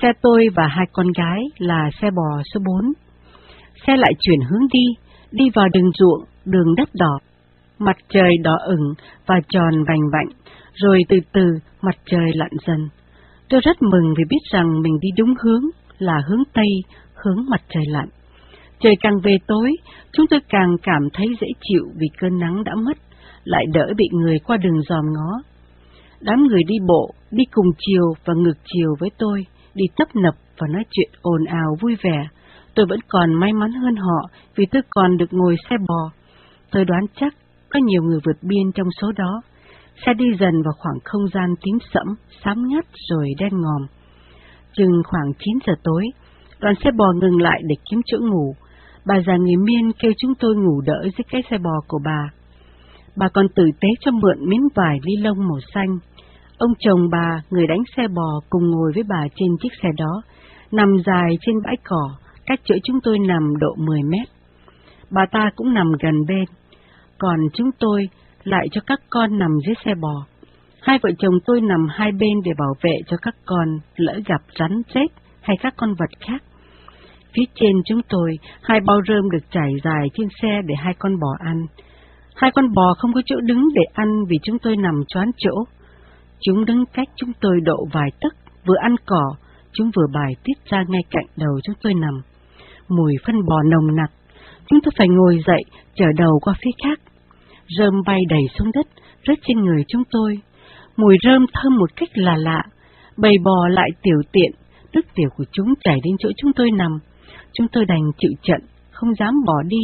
Xe tôi và hai con gái là xe bò số 4. Xe lại chuyển hướng đi, đi vào đường ruộng, đường đất đỏ. Mặt trời đỏ ửng và tròn vành vạnh, rồi từ từ mặt trời lặn dần. Tôi rất mừng vì biết rằng mình đi đúng hướng là hướng Tây, hướng mặt trời lặn. Trời càng về tối, chúng tôi càng cảm thấy dễ chịu vì cơn nắng đã mất, lại đỡ bị người qua đường dòm ngó. Đám người đi bộ, đi cùng chiều và ngược chiều với tôi, đi tấp nập và nói chuyện ồn ào vui vẻ. Tôi vẫn còn may mắn hơn họ vì tôi còn được ngồi xe bò. Tôi đoán chắc có nhiều người vượt biên trong số đó. Xe đi dần vào khoảng không gian tím sẫm, xám ngắt rồi đen ngòm. Chừng khoảng 9 giờ tối, đoàn xe bò ngừng lại để kiếm chỗ ngủ. Bà già người miên kêu chúng tôi ngủ đỡ dưới cái xe bò của bà. Bà còn tử tế cho mượn miếng vải ly lông màu xanh. Ông chồng bà, người đánh xe bò, cùng ngồi với bà trên chiếc xe đó, nằm dài trên bãi cỏ, cách chỗ chúng tôi nằm độ 10 mét. Bà ta cũng nằm gần bên, còn chúng tôi lại cho các con nằm dưới xe bò. Hai vợ chồng tôi nằm hai bên để bảo vệ cho các con lỡ gặp rắn rết hay các con vật khác. Phía trên chúng tôi, hai bao rơm được trải dài trên xe để hai con bò ăn. Hai con bò không có chỗ đứng để ăn vì chúng tôi nằm choán chỗ. Chúng đứng cách chúng tôi độ vài tấc, vừa ăn cỏ, chúng vừa bài tiết ra ngay cạnh đầu chúng tôi nằm. Mùi phân bò nồng nặc, chúng tôi phải ngồi dậy, trở đầu qua phía khác. Rơm bay đầy xuống đất, rớt trên người chúng tôi. Mùi rơm thơm một cách là lạ, bầy bò lại tiểu tiện, nước tiểu của chúng chảy đến chỗ chúng tôi nằm. Chúng tôi đành chịu trận, không dám bỏ đi,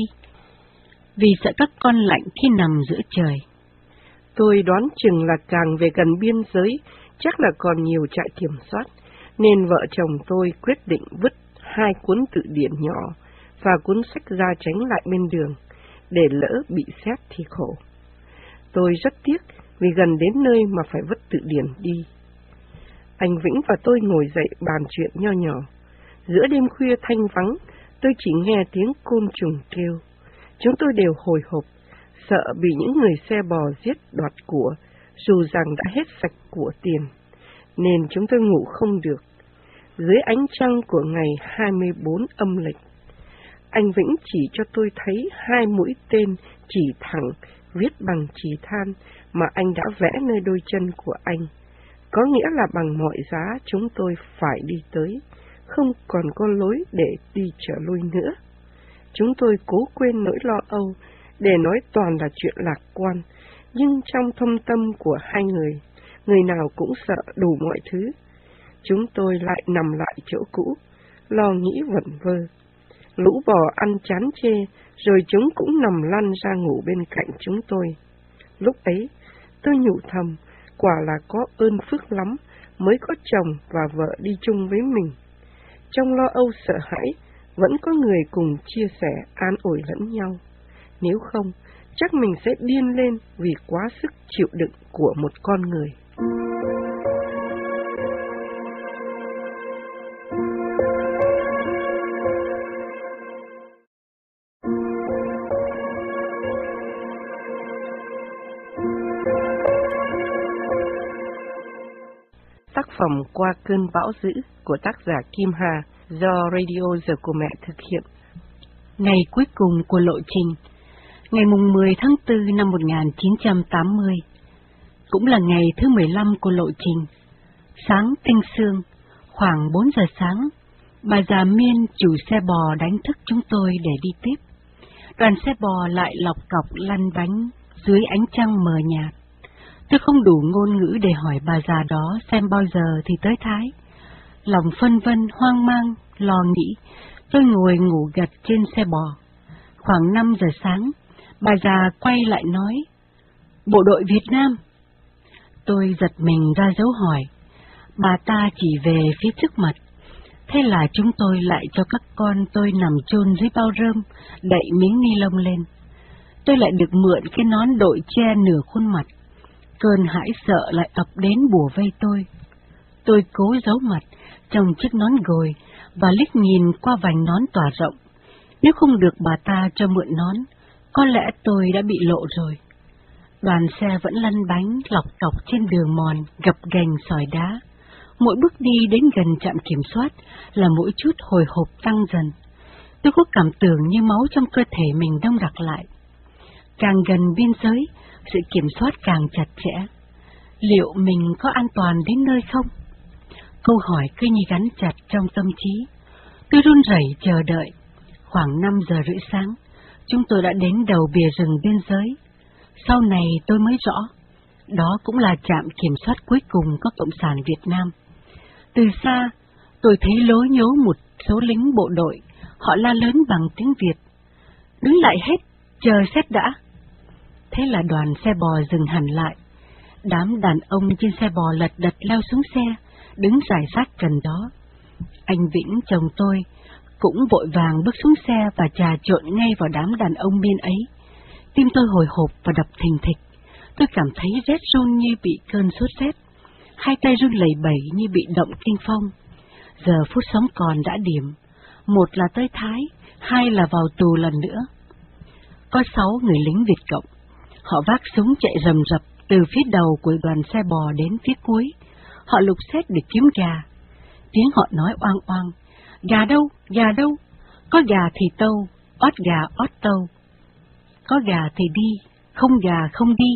vì sợ các con lạnh khi nằm giữa trời. Tôi đoán chừng là càng về gần biên giới, chắc là còn nhiều trại kiểm soát, nên vợ chồng tôi quyết định vứt hai cuốn tự điển nhỏ và cuốn sách ra tránh lại bên đường, để lỡ bị xét thì khổ. Tôi rất tiếc vì gần đến nơi mà phải vứt tự điển đi. Anh Vĩnh và tôi ngồi dậy bàn chuyện nho nhỏ. Giữa đêm khuya thanh vắng, tôi chỉ nghe tiếng côn trùng kêu. Chúng tôi đều hồi hộp, sợ bị những người xe bò giết đoạt của, dù rằng đã hết sạch của tiền, nên chúng tôi ngủ không được. Dưới ánh trăng của ngày 24 âm lịch, anh Vĩnh chỉ cho tôi thấy hai mũi tên chỉ thẳng, viết bằng chỉ than mà anh đã vẽ nơi đôi chân của anh. Có nghĩa là bằng mọi giá chúng tôi phải đi tới, không còn có lối để đi trở lui nữa. Chúng tôi cố quên nỗi lo âu để nói toàn là chuyện lạc quan, nhưng trong thâm tâm của hai người, người nào cũng sợ đủ mọi thứ. Chúng tôi lại nằm lại chỗ cũ, lo nghĩ vẩn vơ. Lũ bò ăn chán chê, rồi chúng cũng nằm lăn ra ngủ bên cạnh chúng tôi. Lúc ấy, tôi nhủ thầm, quả là có ơn phước lắm, mới có chồng và vợ đi chung với mình. Trong lo âu sợ hãi, vẫn có người cùng chia sẻ an ủi lẫn nhau. Nếu không, chắc mình sẽ điên lên vì quá sức chịu đựng của một con người. Tác phẩm Qua cơn bão dữ của tác giả Kim Hà do Radio Giờ của Mẹ thực hiện. Ngày cuối cùng của lộ trình, ngày mùng 10 tháng 4 năm 1980, cũng là ngày thứ 15 của lộ trình. Sáng tinh sương, khoảng 4 giờ sáng, bà già Miên chủ xe bò đánh thức chúng tôi để đi tiếp. Đoàn xe bò lại lọc cọc lăn bánh dưới ánh trăng mờ nhạt. Tôi không đủ ngôn ngữ để hỏi bà già đó xem bao giờ thì tới Thái. Lòng phân vân, hoang mang, lo nghĩ, tôi ngồi ngủ gật trên xe bò. Khoảng 5 giờ sáng, bà già quay lại nói, Bộ đội Việt Nam. Tôi giật mình ra dấu hỏi, bà ta chỉ về phía trước mặt. Thế là chúng tôi lại cho các con tôi nằm chôn dưới bao rơm, đậy miếng ni lông lên. Tôi lại được mượn cái nón đội che nửa khuôn mặt. Cơn hãi sợ lại ập đến bùa vây tôi. Tôi cố giấu mặt trong chiếc nón gồi và liếc nhìn qua vành nón tỏa rộng. Nếu không được bà ta cho mượn nón, có lẽ tôi đã bị lộ rồi. Đoàn xe vẫn lăn bánh lọc cọc trên đường mòn, gập gành sỏi đá. Mỗi bước đi đến gần trạm kiểm soát là mỗi chút hồi hộp tăng dần. Tôi có cảm tưởng như máu trong cơ thể mình đông đặc lại. Càng gần biên giới, sự kiểm soát càng chặt chẽ. Liệu mình có an toàn đến nơi không? Câu hỏi cứ như gắn chặt trong tâm trí. Tôi run rẩy chờ đợi. Khoảng 5 giờ rưỡi sáng, chúng tôi đã đến đầu bìa rừng biên giới. Sau này tôi mới rõ, đó cũng là trạm kiểm soát cuối cùng của Cộng sản Việt Nam. Từ xa, tôi thấy lối nhố một số lính bộ đội, họ la lớn bằng tiếng Việt. Đứng lại hết, chờ xét đã. Thế là đoàn xe bò dừng hẳn lại. Đám đàn ông trên xe bò lật đật leo xuống xe, đứng dài sát gần đó. Anh Vĩnh, chồng tôi, cũng vội vàng bước xuống xe và trà trộn ngay vào đám đàn ông biên ấy. Tim tôi hồi hộp và đập thình thịch. Tôi cảm thấy rét run như bị cơn sốt rét. Hai tay run lẩy bẩy như bị động kinh phong. Giờ phút sống còn đã điểm. Một là tới Thái, hai là vào tù lần nữa. Có sáu người lính Việt Cộng. Họ vác súng chạy rầm rập từ phía đầu của đoàn xe bò đến phía cuối. Họ lục xét để kiếm gà. Tiếng họ nói oang oang. Gà đâu? Gà đâu? Có gà thì tâu, ót gà ót tâu. Có gà thì đi, không gà không đi.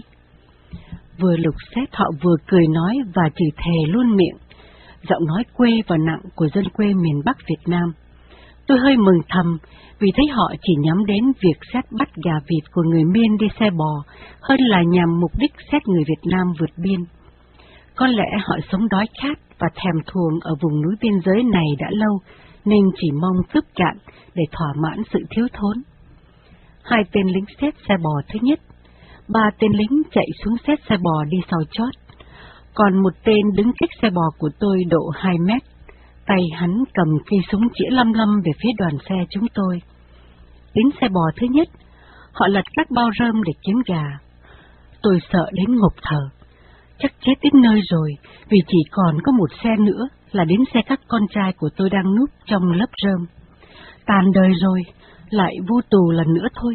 Vừa lục xét họ vừa cười nói và chỉ thề luôn miệng, giọng nói quê và nặng của dân quê miền Bắc Việt Nam. Tôi hơi mừng thầm vì thấy họ chỉ nhắm đến việc xét bắt gà vịt của người miên đi xe bò hơn là nhằm mục đích xét người Việt Nam vượt biên. Có lẽ họ sống đói khát và thèm thuồng ở vùng núi biên giới này đã lâu, nên chỉ mong cướp cạn để thỏa mãn sự thiếu thốn. Hai tên lính xét xe bò thứ nhất, ba tên lính chạy xuống xét xe bò đi sau chót, còn một tên đứng cách xe bò của tôi độ hai mét, tay hắn cầm cây súng chĩa lăm lăm về phía đoàn xe chúng tôi. Đến xe bò thứ nhất, họ lật các bao rơm để kiếm gà. Tôi sợ đến ngộp thở chắc chết đến nơi rồi, vì chỉ còn có một xe nữa là đến xe các con trai của tôi đang núp trong lớp rơm. Tàn đời rồi, lại vô tù lần nữa thôi.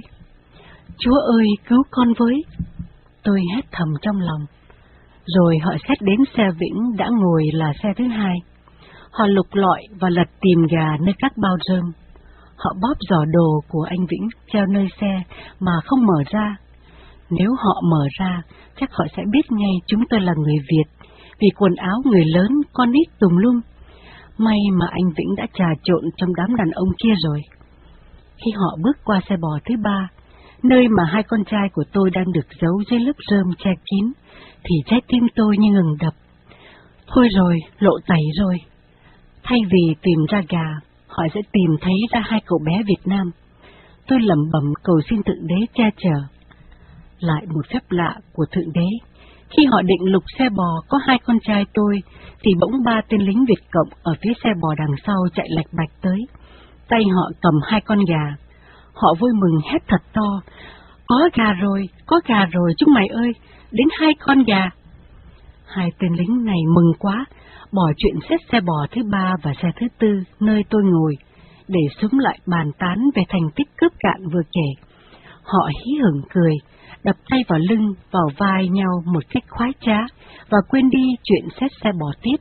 Chúa ơi, cứu con với! Tôi hét thầm trong lòng. Rồi họ xét đến xe Vĩnh đã ngồi là xe thứ hai. Họ lục lọi và lật tìm gà nơi các bao rơm. Họ bóp giỏ đồ của anh Vĩnh treo nơi xe mà không mở ra. Nếu họ mở ra, chắc họ sẽ biết ngay chúng tôi là người Việt, vì quần áo người lớn, con nít tùm lum. May mà anh Vĩnh đã trà trộn trong đám đàn ông kia rồi. Khi họ bước qua xe bò thứ ba, nơi mà hai con trai của tôi đang được giấu dưới lớp rơm che kín, thì trái tim tôi như ngừng đập. Thôi rồi, lộ tẩy rồi. Thay vì tìm ra gà, họ sẽ tìm thấy ra hai cậu bé Việt Nam. Tôi lẩm bẩm cầu xin Thượng Đế che chở lại một phép lạ của Thượng Đế. Khi họ định lục xe bò có hai con trai tôi, thì bỗng ba tên lính Việt Cộng ở phía xe bò đằng sau chạy lạch bạch tới. Tay họ cầm hai con gà. Họ vui mừng hét thật to. Có gà rồi, có gà rồi chúng mày ơi, đến hai con gà. Hai tên lính này mừng quá, bỏ chuyện xét xe bò thứ ba và xe thứ tư nơi tôi ngồi, để súng lại bàn tán về thành tích cướp cạn vừa kể. Họ hí hửng cười, đập tay vào lưng, vào vai nhau một cách khoái trá, và quên đi chuyện xét xe bò tiếp.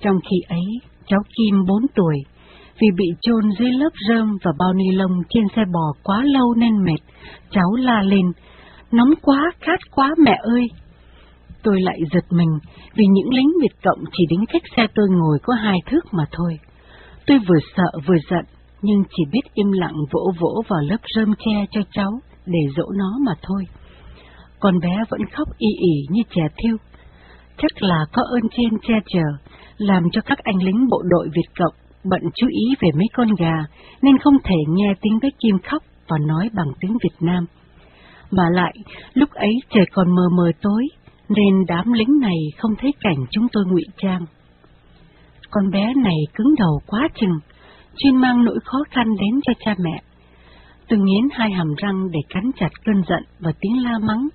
Trong khi ấy, cháu Kim bốn tuổi, vì bị chôn dưới lớp rơm và bao ni lông trên xe bò quá lâu nên mệt, cháu la lên, nóng quá, khát quá mẹ ơi! Tôi lại giật mình, vì những lính Việt Cộng chỉ đến cách xe tôi ngồi có hai thước mà thôi. Tôi vừa sợ vừa giận, nhưng chỉ biết im lặng vỗ vỗ vào lớp rơm che cho cháu để dỗ nó mà thôi. con bé vẫn khóc y ỉ như trẻ thiêu. Chắc là có ơn trên che chở, làm cho các anh lính bộ đội Việt Cộng bận chú ý về mấy con gà, nên không thể nghe tiếng bé Kim khóc và nói bằng tiếng Việt Nam. Mà lại, lúc ấy trời còn mờ mờ tối, nên đám lính này không thấy cảnh chúng tôi ngụy trang. Con bé này cứng đầu quá chừng, chuyên mang nỗi khó khăn đến cho cha mẹ. Tôi nghiến hai hàm răng để cắn chặt cơn giận và tiếng la mắng.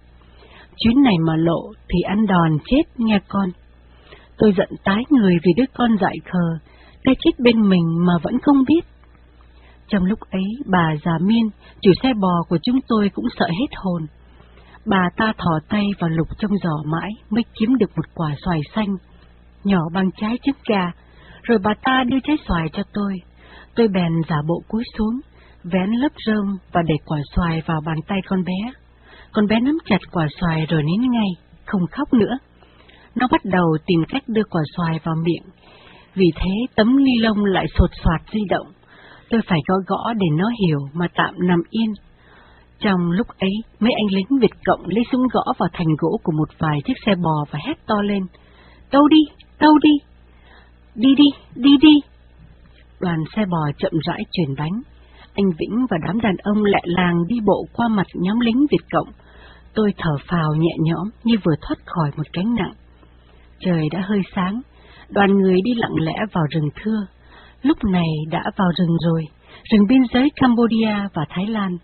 Chuyến này mà lộ thì ăn đòn chết nghe con. Tôi giận tái người vì đứa con dại khờ, cái chết bên mình mà vẫn không biết. Trong lúc ấy, bà già miên, chủ xe bò của chúng tôi cũng sợ hết hồn. Bà ta thò tay vào lục trong giỏ mãi mới kiếm được một quả xoài xanh, nhỏ bằng trái trứng gà, rồi bà ta đưa trái xoài cho tôi. Tôi bèn giả bộ cúi xuống, vén lớp rơm và để quả xoài vào bàn tay con bé. Con bé nắm chặt quả xoài rồi nín ngay, không khóc nữa. Nó bắt đầu tìm cách đưa quả xoài vào miệng, vì thế tấm ni lông lại sột soạt di động. Tôi phải gõ gõ để nó hiểu mà tạm nằm yên. Trong lúc ấy, mấy anh lính Việt Cộng lấy súng gõ vào thành gỗ của một vài chiếc xe bò và hét to lên. tâu đi, tâu đi, đi đi, đi đi. Đoàn xe bò chậm rãi chuyển bánh. Anh Vĩnh và đám đàn ông lẹ làng đi bộ qua mặt nhóm lính Việt Cộng. Tôi thở phào nhẹ nhõm như vừa thoát khỏi một cánh nặng. Trời đã hơi sáng, đoàn người đi lặng lẽ vào rừng thưa. Lúc này đã vào rừng rồi, rừng biên giới Cambodia và Thái Lan.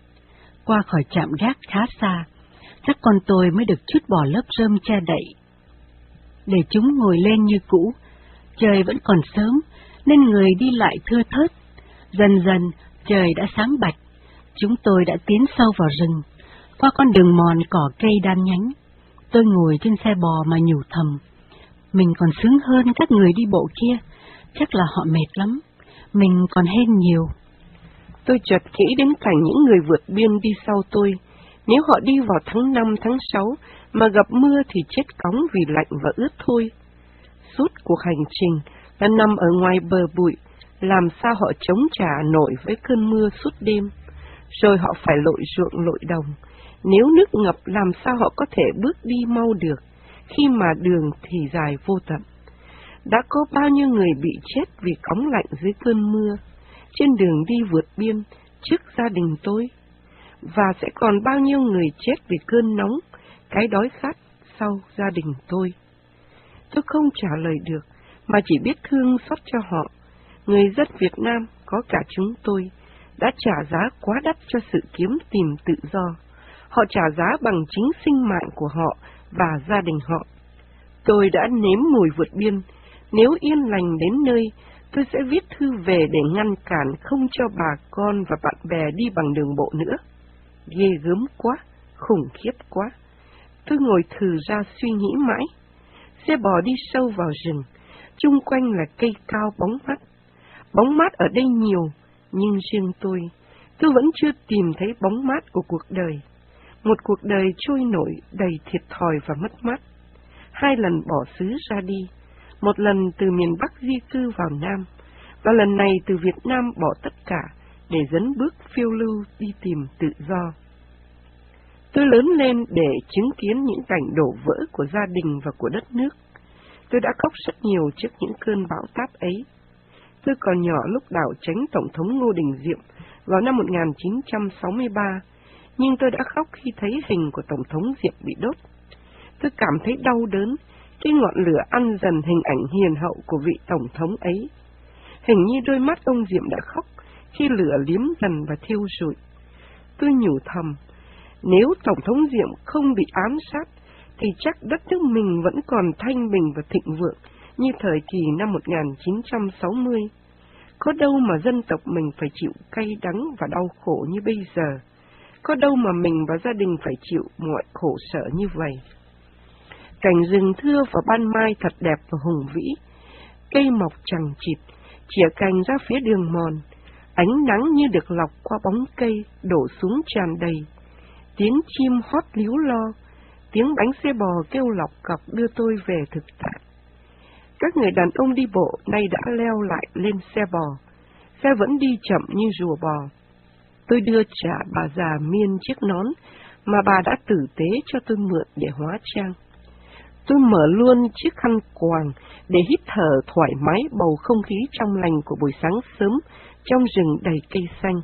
Qua khỏi trạm gác khá xa, các con tôi mới được chút bỏ lớp rơm che đậy. Để chúng ngồi lên như cũ, trời vẫn còn sớm, nên người đi lại thưa thớt. Dần dần, trời đã sáng bạch, chúng tôi đã tiến sâu vào rừng, qua con đường mòn cỏ cây đan nhánh. Tôi ngồi trên xe bò mà nhủ thầm. Mình còn sướng hơn các người đi bộ kia, chắc là họ mệt lắm, mình còn hên nhiều. Tôi chợt nghĩ đến cảnh những người vượt biên đi sau tôi. Nếu họ đi vào tháng 5, tháng 6 mà gặp mưa thì chết cóng vì lạnh và ướt thôi. Suốt cuộc hành trình là nằm ở ngoài bờ bụi, làm sao họ chống trả nổi với cơn mưa suốt đêm. Rồi họ phải lội ruộng lội đồng. Nếu nước ngập làm sao họ có thể bước đi mau được, khi mà đường thì dài vô tận. Đã có bao nhiêu người bị chết vì cóng lạnh dưới cơn mưa, trên đường đi vượt biên trước gia đình tôi. Và sẽ còn bao nhiêu người chết vì cơn nóng, cái đói khát sau gia đình tôi. Tôi không trả lời được, mà chỉ biết thương xót cho họ. Người dân Việt Nam, có cả chúng tôi, đã trả giá quá đắt cho sự kiếm tìm tự do. Họ trả giá bằng chính sinh mạng của họ và gia đình họ. Tôi đã nếm mùi vượt biên, nếu yên lành đến nơi, tôi sẽ viết thư về để ngăn cản không cho bà con và bạn bè đi bằng đường bộ nữa. Ghê gớm quá, khủng khiếp quá. Tôi ngồi thử ra suy nghĩ mãi. Xe bò đi sâu vào rừng, chung quanh là cây cao bóng mát. Bóng mát ở đây nhiều, nhưng riêng tôi, tôi vẫn chưa tìm thấy bóng mát của cuộc đời. Một cuộc đời trôi nổi đầy thiệt thòi và mất mát. Hai lần bỏ xứ ra đi, một lần từ miền Bắc di cư vào Nam, và lần này từ Việt Nam bỏ tất cả để dẫn bước phiêu lưu đi tìm tự do. Tôi lớn lên để chứng kiến những cảnh đổ vỡ của gia đình và của đất nước. Tôi đã khóc rất nhiều trước những cơn bão táp ấy. Tôi còn nhỏ lúc đảo tránh Tổng thống Ngô Đình Diệm vào năm 1963, nhưng tôi đã khóc khi thấy hình của Tổng thống Diệm bị đốt. Tôi cảm thấy đau đớn khi ngọn lửa ăn dần hình ảnh hiền hậu của vị Tổng thống ấy. Hình như đôi mắt ông Diệm đã khóc khi lửa liếm dần và thiêu rụi. Tôi nhủ thầm, nếu Tổng thống Diệm không bị ám sát, thì chắc đất nước mình vẫn còn thanh bình và thịnh vượng như thời kỳ năm 1960. Có đâu mà dân tộc mình phải chịu cay đắng và đau khổ như bây giờ. Có đâu mà mình và gia đình phải chịu mọi khổ sở như vậy. Cảnh rừng thưa và ban mai thật đẹp và hùng vĩ. Cây mọc chẳng chịt, chỉa cành ra phía đường mòn. Ánh nắng như được lọc qua bóng cây, đổ xuống tràn đầy. Tiếng chim hót líu lo, tiếng bánh xe bò kêu lọc cọc đưa tôi về thực tại. Các người đàn ông đi bộ nay đã leo lại lên xe bò. Xe vẫn đi chậm như rùa bò. Tôi đưa trả bà già miên chiếc nón mà bà đã tử tế cho tôi mượn để hóa trang. Tôi mở luôn chiếc khăn quàng để hít thở thoải mái bầu không khí trong lành của buổi sáng sớm trong rừng đầy cây xanh.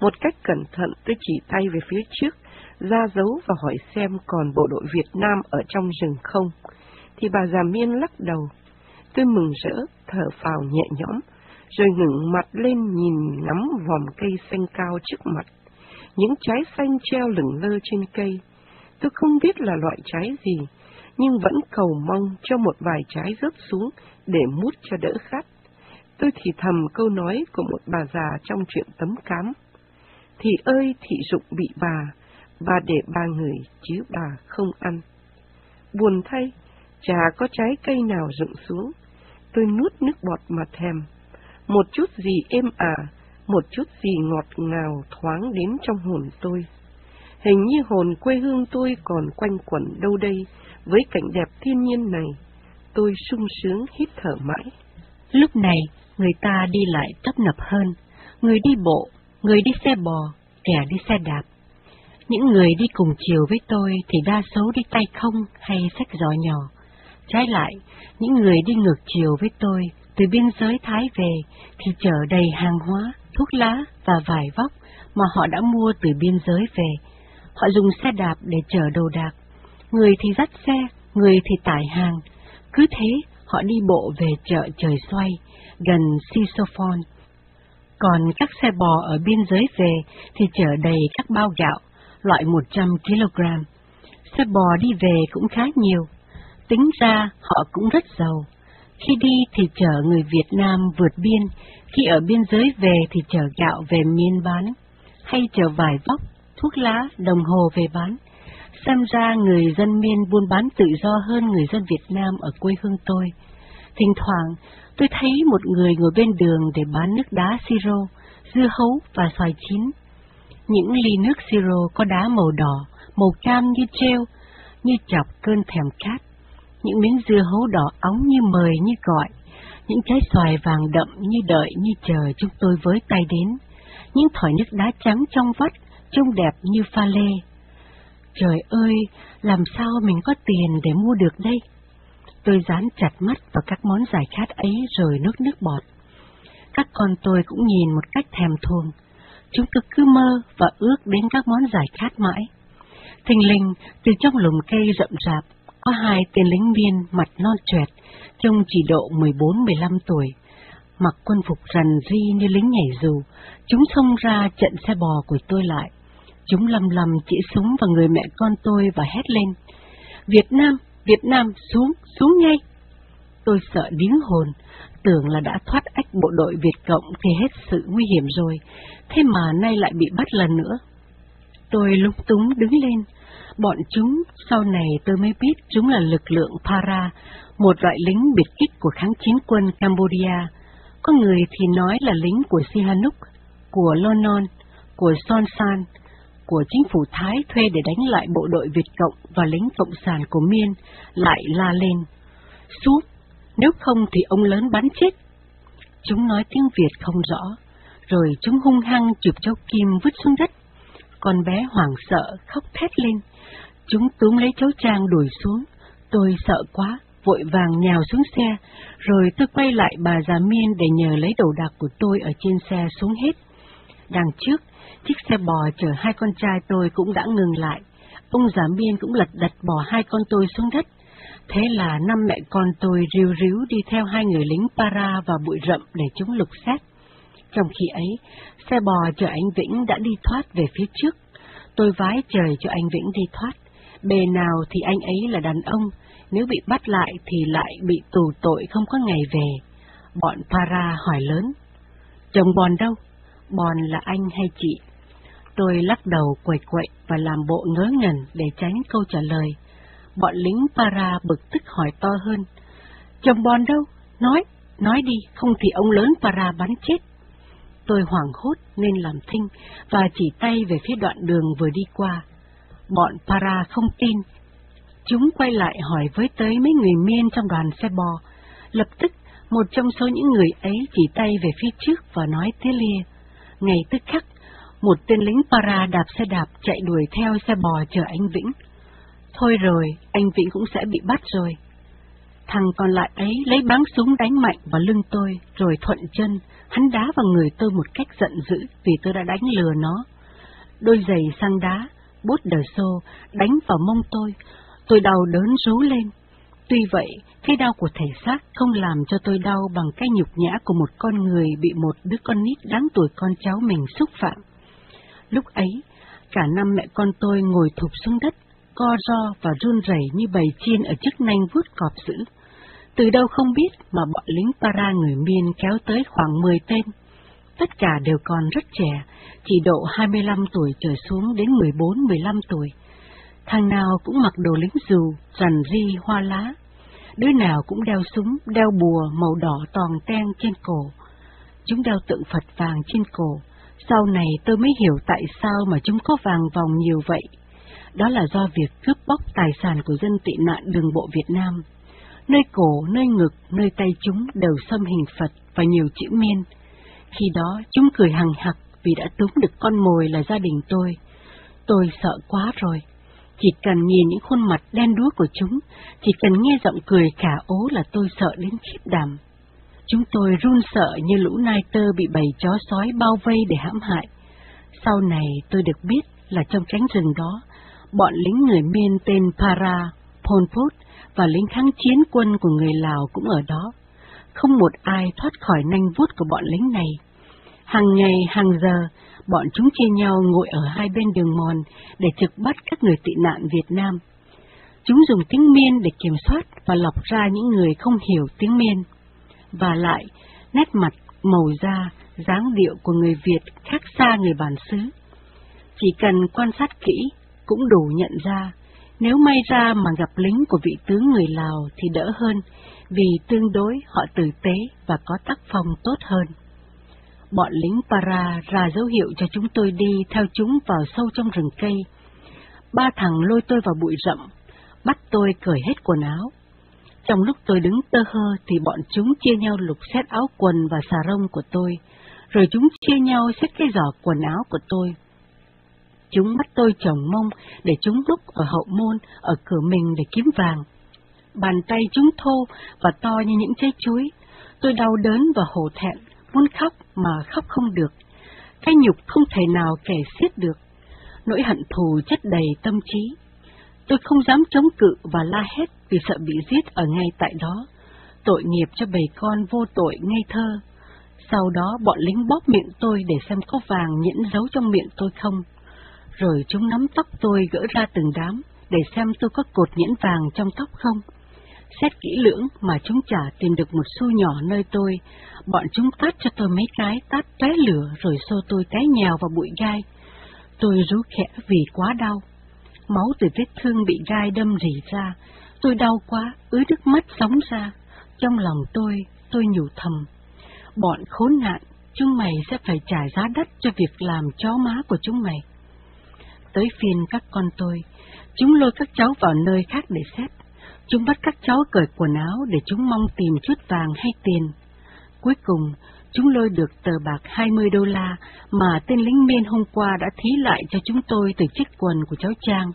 Một cách cẩn thận tôi chỉ tay về phía trước, ra dấu và hỏi xem còn bộ đội Việt Nam ở trong rừng không. Thì bà già miên lắc đầu. Tôi mừng rỡ, thở phào nhẹ nhõm, rồi ngẩng mặt lên nhìn ngắm vòng cây xanh cao trước mặt. Những trái xanh treo lửng lơ trên cây. Tôi không biết là loại trái gì, nhưng vẫn cầu mong cho một vài trái rớt xuống để mút cho đỡ khát. Tôi thì thầm câu nói của một bà già trong chuyện tấm cám. Thì ơi thị dụng bị bà, bà để ba người chứ bà không ăn. Buồn thay, chả có trái cây nào rụng xuống. Tôi nuốt nước bọt mà thèm. Một chút gì êm ả, một chút gì ngọt ngào thoáng đến trong hồn tôi. Hình như hồn quê hương tôi còn quanh quẩn đâu đây với cảnh đẹp thiên nhiên này. Tôi sung sướng hít thở mãi. Lúc này, người ta đi lại tấp nập hơn, người đi bộ, người đi xe bò, kẻ đi xe đạp. Những người đi cùng chiều với tôi thì đa số đi tay không hay sách giỏ nhỏ. Trái lại, những người đi ngược chiều với tôi từ biên giới Thái về thì chở đầy hàng hóa, thuốc lá và vải vóc mà họ đã mua từ biên giới về. Họ dùng xe đạp để chở đồ đạc. Người thì dắt xe, người thì tải hàng. Cứ thế, họ đi bộ về chợ trời xoay, gần Sisophon. Còn các xe bò ở biên giới về thì chở đầy các bao gạo, loại 100 kg. Xe bò đi về cũng khá nhiều. Tính ra họ cũng rất giàu. Khi đi thì chở người Việt Nam vượt biên, khi ở biên giới về thì chở gạo về miên bán, hay chở vải vóc, thuốc lá, đồng hồ về bán. Xem ra người dân miên buôn bán tự do hơn người dân Việt Nam ở quê hương tôi. Thỉnh thoảng, tôi thấy một người ngồi bên đường để bán nước đá siro, dưa hấu và xoài chín. Những ly nước siro có đá màu đỏ, màu cam như treo, như chọc cơn thèm khát. Những miếng dưa hấu đỏ óng như mời như gọi, những trái xoài vàng đậm như đợi như chờ chúng tôi với tay đến, những thỏi nước đá trắng trong vắt, trông đẹp như pha lê. Trời ơi, làm sao mình có tiền để mua được đây? Tôi dán chặt mắt vào các món giải khát ấy rồi nước nước bọt. Các con tôi cũng nhìn một cách thèm thuồng. Chúng tôi cứ mơ và ước đến các món giải khát mãi. Thình lình từ trong lùm cây rậm rạp, có hai tên lính viên mặt non trẹt, trông chỉ độ 14-15 tuổi. Mặc quân phục rằn ri như lính nhảy dù, chúng xông ra trận xe bò của tôi lại. Chúng lầm lầm chỉ súng vào người mẹ con tôi và hét lên. Việt Nam, Việt Nam, xuống, xuống ngay! Tôi sợ điếng hồn, tưởng là đã thoát ách bộ đội Việt Cộng thì hết sự nguy hiểm rồi, thế mà nay lại bị bắt lần nữa. Tôi lúng túng đứng lên, bọn chúng sau này tôi mới biết chúng là lực lượng Para, một loại lính biệt kích của kháng chiến quân Cambodia. Có người thì nói là lính của Sihanouk, của Lonon, của Son San, của chính phủ Thái thuê để đánh lại bộ đội Việt Cộng và lính Cộng sản của Miên lại la lên. Súp, nếu không thì ông lớn bắn chết. Chúng nói tiếng Việt không rõ, rồi chúng hung hăng chụp cháu Kim vứt xuống đất. Con bé hoảng sợ, khóc thét lên. Chúng túm lấy cháu Trang đuổi xuống. Tôi sợ quá, vội vàng nhào xuống xe, rồi tôi quay lại bà già Miên để nhờ lấy đồ đạc của tôi ở trên xe xuống hết. Đằng trước, chiếc xe bò chở hai con trai tôi cũng đã ngừng lại. Ông già Miên cũng lật đật bỏ hai con tôi xuống đất. Thế là năm mẹ con tôi riu ríu đi theo hai người lính para vào bụi rậm để chúng lục xét. Trong khi ấy, xe bò chở anh Vĩnh đã đi thoát về phía trước. Tôi vái trời cho anh Vĩnh đi thoát. Bề nào thì anh ấy là đàn ông, nếu bị bắt lại thì lại bị tù tội không có ngày về. Bọn para hỏi lớn. Chồng bòn đâu? Bòn là anh hay chị? Tôi lắc đầu quậy quậy và làm bộ ngớ ngẩn để tránh câu trả lời. Bọn lính para bực tức hỏi to hơn. Chồng bòn đâu? Nói, nói đi, không thì ông lớn para bắn chết. Tôi hoảng hốt nên làm thinh và chỉ tay về phía đoạn đường vừa đi qua. Bọn para không tin. Chúng quay lại hỏi với tới mấy người miên trong đoàn xe bò. Lập tức, một trong số những người ấy chỉ tay về phía trước và nói thế lia. Ngay tức khắc, Một tên lính para đạp xe đạp chạy đuổi theo xe bò chờ anh Vĩnh. Thôi rồi, anh Vĩnh cũng sẽ bị bắt rồi. Thằng còn lại ấy lấy báng súng đánh mạnh vào lưng tôi, rồi thuận chân, hắn đá vào người tôi một cách giận dữ vì tôi đã đánh lừa nó. Đôi giày sang đá, bút đờ xô, đánh vào mông tôi, tôi đau đớn rú lên. Tuy vậy, cái đau của thể xác không làm cho tôi đau bằng cái nhục nhã của một con người bị một đứa con nít đáng tuổi con cháu mình xúc phạm. Lúc ấy, cả năm mẹ con tôi ngồi thụp xuống đất, co ro và run rẩy như bầy chiên ở chức nanh vuốt cọp dữ. Từ đâu không biết mà bọn lính para người miên kéo tới khoảng 10 tên. Tất cả đều còn rất trẻ, chỉ độ 25 tuổi trở xuống đến 14-15 tuổi. Thằng nào cũng mặc đồ lính dù, rằn ri, hoa lá. Đứa nào cũng đeo súng, đeo bùa màu đỏ toàn ten trên cổ. Chúng đeo tượng Phật vàng trên cổ. Sau này tôi mới hiểu tại sao mà chúng có vàng vòng nhiều vậy. Đó là do việc cướp bóc tài sản của dân tị nạn đường bộ Việt Nam. Nơi cổ, nơi ngực, nơi tay chúng đều xâm hình Phật và nhiều chữ miên. Khi đó chúng cười hằng hặc vì đã túm được con mồi là gia đình tôi. Tôi sợ quá rồi. Chỉ cần nhìn những khuôn mặt đen đúa của chúng, chỉ cần nghe giọng cười khả ố là tôi sợ đến khiếp đảm. Chúng tôi run sợ như lũ nai tơ bị bầy chó sói bao vây để hãm hại. Sau này tôi được biết là trong cánh rừng đó, bọn lính người miên tên Para, Pol Pot và lính kháng chiến quân của người Lào cũng ở đó. Không một ai thoát khỏi nanh vuốt của bọn lính này. Hàng ngày, hàng giờ, bọn chúng chia nhau ngồi ở hai bên đường mòn để trực bắt các người tị nạn Việt Nam. Chúng dùng tiếng miên để kiểm soát và lọc ra những người không hiểu tiếng miên. Và lại, nét mặt, màu da, dáng điệu của người Việt khác xa người bản xứ. Chỉ cần quan sát kỹ, cũng đủ nhận ra, nếu may ra mà gặp lính của vị tướng người Lào thì đỡ hơn, vì tương đối họ tử tế và có tác phong tốt hơn. Bọn lính para ra dấu hiệu cho chúng tôi đi theo chúng vào sâu trong rừng cây. Ba thằng lôi tôi vào bụi rậm, bắt tôi cởi hết quần áo. Trong lúc tôi đứng tơ hơ thì bọn chúng chia nhau lục xét áo quần và xà rông của tôi, rồi chúng chia nhau xét cái giỏ quần áo của tôi. Chúng bắt tôi chồng mông để chúng lúc ở hậu môn, ở cửa mình để kiếm vàng. Bàn tay chúng thô và to như những trái chuối. Tôi đau đớn và hổ thẹn, muốn khóc mà khóc không được. Cái nhục không thể nào kể xiết được. Nỗi hận thù chất đầy tâm trí. Tôi không dám chống cự và la hét vì sợ bị giết ở ngay tại đó. Tội nghiệp cho bầy con vô tội ngây thơ. Sau đó bọn lính bóp miệng tôi để xem có vàng nhẫn giấu trong miệng tôi không rồi chúng nắm tóc tôi gỡ ra từng đám, để xem tôi có cột nhẫn vàng trong tóc không. Xét kỹ lưỡng mà chúng chả tìm được một xu nhỏ nơi tôi, bọn chúng tát cho tôi mấy cái tát tóe lửa rồi xô tôi té nhào vào bụi gai. Tôi rú khẽ vì quá đau. Máu từ vết thương bị gai đâm rỉ ra, tôi đau quá, ứ nước mắt sóng ra. Trong lòng tôi, tôi nhủ thầm. Bọn khốn nạn, chúng mày sẽ phải trả giá đắt cho việc làm chó má của chúng mày tới phiên các con tôi. Chúng lôi các cháu vào nơi khác để xét. Chúng bắt các cháu cởi quần áo để chúng mong tìm chút vàng hay tiền. Cuối cùng, chúng lôi được tờ bạc 20 đô la mà tên lính miên hôm qua đã thí lại cho chúng tôi từ chiếc quần của cháu Trang.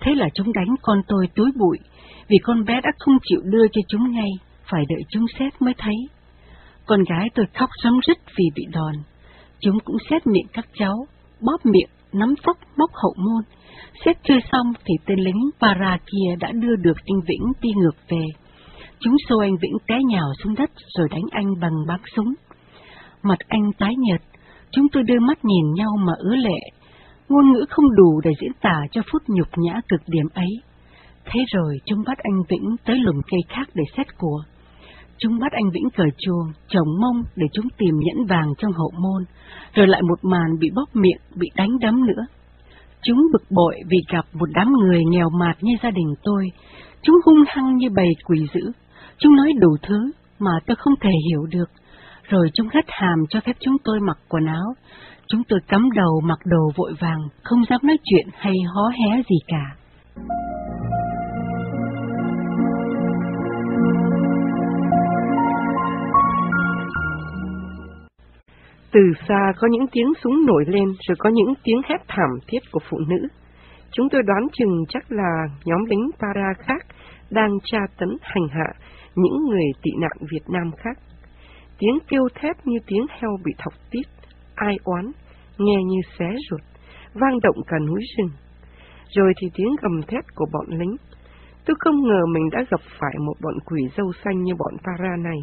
Thế là chúng đánh con tôi túi bụi, vì con bé đã không chịu đưa cho chúng ngay, phải đợi chúng xét mới thấy. Con gái tôi khóc sấm rít vì bị đòn. Chúng cũng xét miệng các cháu, bóp miệng nắm tóc móc hậu môn. Xét chưa xong thì tên lính para kia đã đưa được anh Vĩnh đi ngược về. Chúng xô anh Vĩnh té nhào xuống đất rồi đánh anh bằng bắn súng. Mặt anh tái nhợt, chúng tôi đưa mắt nhìn nhau mà ứa lệ. Ngôn ngữ không đủ để diễn tả cho phút nhục nhã cực điểm ấy. Thế rồi chúng bắt anh Vĩnh tới lùm cây khác để xét của. Chúng bắt anh Vĩnh cởi chuồng, chồng mông để chúng tìm nhẫn vàng trong hậu môn, rồi lại một màn bị bóp miệng, bị đánh đấm nữa. Chúng bực bội vì gặp một đám người nghèo mạt như gia đình tôi. Chúng hung hăng như bầy quỷ dữ. Chúng nói đủ thứ mà tôi không thể hiểu được. Rồi chúng hất hàm cho phép chúng tôi mặc quần áo. Chúng tôi cắm đầu mặc đồ vội vàng, không dám nói chuyện hay hó hé gì cả. Từ xa có những tiếng súng nổi lên, rồi có những tiếng hét thảm thiết của phụ nữ. Chúng tôi đoán chừng chắc là nhóm lính para khác đang tra tấn hành hạ những người tị nạn Việt Nam khác. Tiếng kêu thét như tiếng heo bị thọc tít, ai oán, nghe như xé ruột, vang động cả núi rừng. Rồi thì tiếng gầm thét của bọn lính. Tôi không ngờ mình đã gặp phải một bọn quỷ dâu xanh như bọn para này.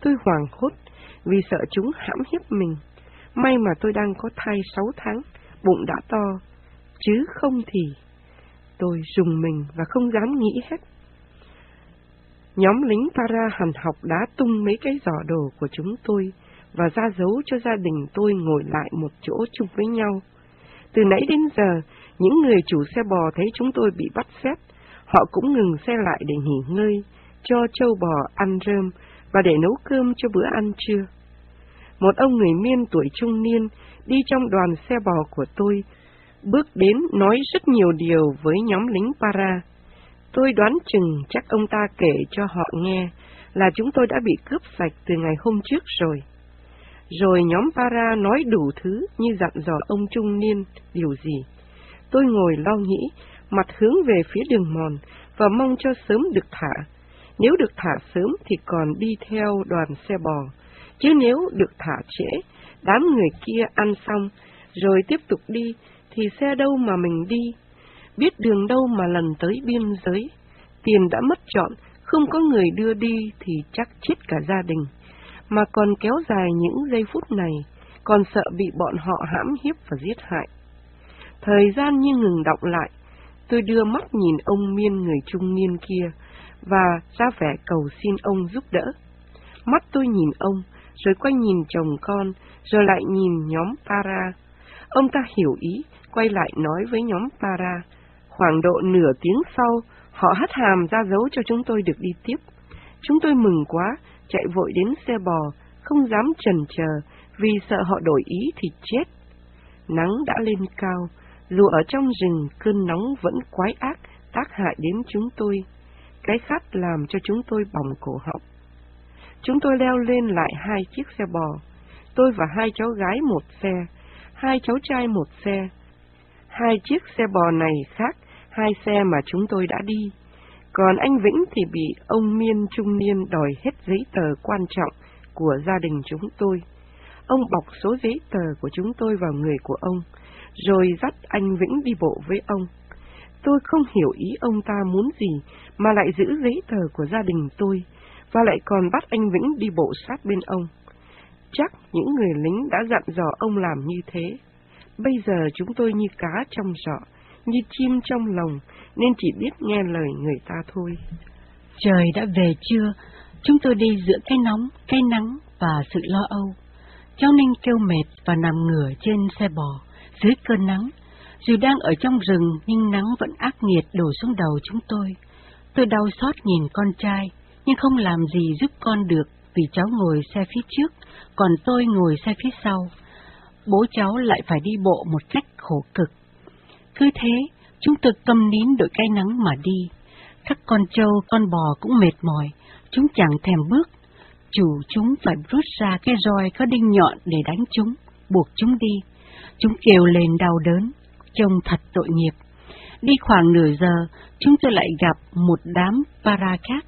Tôi hoàng hốt vì sợ chúng hãm hiếp mình. May mà tôi đang có thai sáu tháng, bụng đã to, chứ không thì... Tôi dùng mình và không dám nghĩ hết. Nhóm lính para hàn học đã tung mấy cái giỏ đồ của chúng tôi và ra dấu cho gia đình tôi ngồi lại một chỗ chung với nhau. Từ nãy đến giờ, những người chủ xe bò thấy chúng tôi bị bắt xét, họ cũng ngừng xe lại để nghỉ ngơi, cho trâu bò ăn rơm và để nấu cơm cho bữa ăn trưa. Một ông người miên tuổi trung niên đi trong đoàn xe bò của tôi, bước đến nói rất nhiều điều với nhóm lính para. Tôi đoán chừng chắc ông ta kể cho họ nghe là chúng tôi đã bị cướp sạch từ ngày hôm trước rồi. Rồi nhóm para nói đủ thứ như dặn dò ông trung niên điều gì. Tôi ngồi lo nghĩ, mặt hướng về phía đường mòn và mong cho sớm được thả. Nếu được thả sớm thì còn đi theo đoàn xe bò, chứ nếu được thả trễ, đám người kia ăn xong, rồi tiếp tục đi, thì xe đâu mà mình đi, biết đường đâu mà lần tới biên giới. Tiền đã mất trọn, không có người đưa đi thì chắc chết cả gia đình, mà còn kéo dài những giây phút này, còn sợ bị bọn họ hãm hiếp và giết hại. Thời gian như ngừng động lại, tôi đưa mắt nhìn ông miên người trung niên kia, và ra vẻ cầu xin ông giúp đỡ. Mắt tôi nhìn ông, rồi quay nhìn chồng con, rồi lại nhìn nhóm para. Ông ta hiểu ý, quay lại nói với nhóm para. Khoảng độ nửa tiếng sau, họ hất hàm ra dấu cho chúng tôi được đi tiếp. Chúng tôi mừng quá, chạy vội đến xe bò, không dám chần chờ, vì sợ họ đổi ý thì chết. Nắng đã lên cao, dù ở trong rừng cơn nóng vẫn quái ác tác hại đến chúng tôi. Cái khát làm cho chúng tôi bỏng cổ họng. Chúng tôi leo lên lại hai chiếc xe bò. Tôi và hai cháu gái một xe, hai cháu trai một xe. Hai chiếc xe bò này khác hai xe mà chúng tôi đã đi. Còn anh Vĩnh thì bị ông Miên trung niên đòi hết giấy tờ quan trọng của gia đình chúng tôi. Ông bọc số giấy tờ của chúng tôi vào người của ông, rồi dắt anh Vĩnh đi bộ với ông. Tôi không hiểu ý ông ta muốn gì mà lại giữ giấy tờ của gia đình tôi, và lại còn bắt anh Vĩnh đi bộ sát bên ông. Chắc những người lính đã dặn dò ông làm như thế. Bây giờ chúng tôi như cá trong giỏ, như chim trong lồng, nên chỉ biết nghe lời người ta thôi. Trời đã về trưa, chúng tôi đi giữa cái nóng, cái nắng và sự lo âu. Cháu Ninh kêu mệt và nằm ngửa trên xe bò, dưới cơn nắng. Dù đang ở trong rừng nhưng nắng vẫn ác nghiệt đổ xuống đầu chúng tôi. Tôi đau xót nhìn con trai, nhưng không làm gì giúp con được vì cháu ngồi xe phía trước, còn tôi ngồi xe phía sau. Bố cháu lại phải đi bộ một cách khổ cực. Cứ thế, chúng tôi câm nín đội cái nắng mà đi. Các con trâu, con bò cũng mệt mỏi, chúng chẳng thèm bước. Chủ chúng phải rút ra cái roi có đinh nhọn để đánh chúng, buộc chúng đi. Chúng kêu lên đau đớn, trông thật tội nghiệp. Đi khoảng nửa giờ, chúng tôi lại gặp một đám para khác.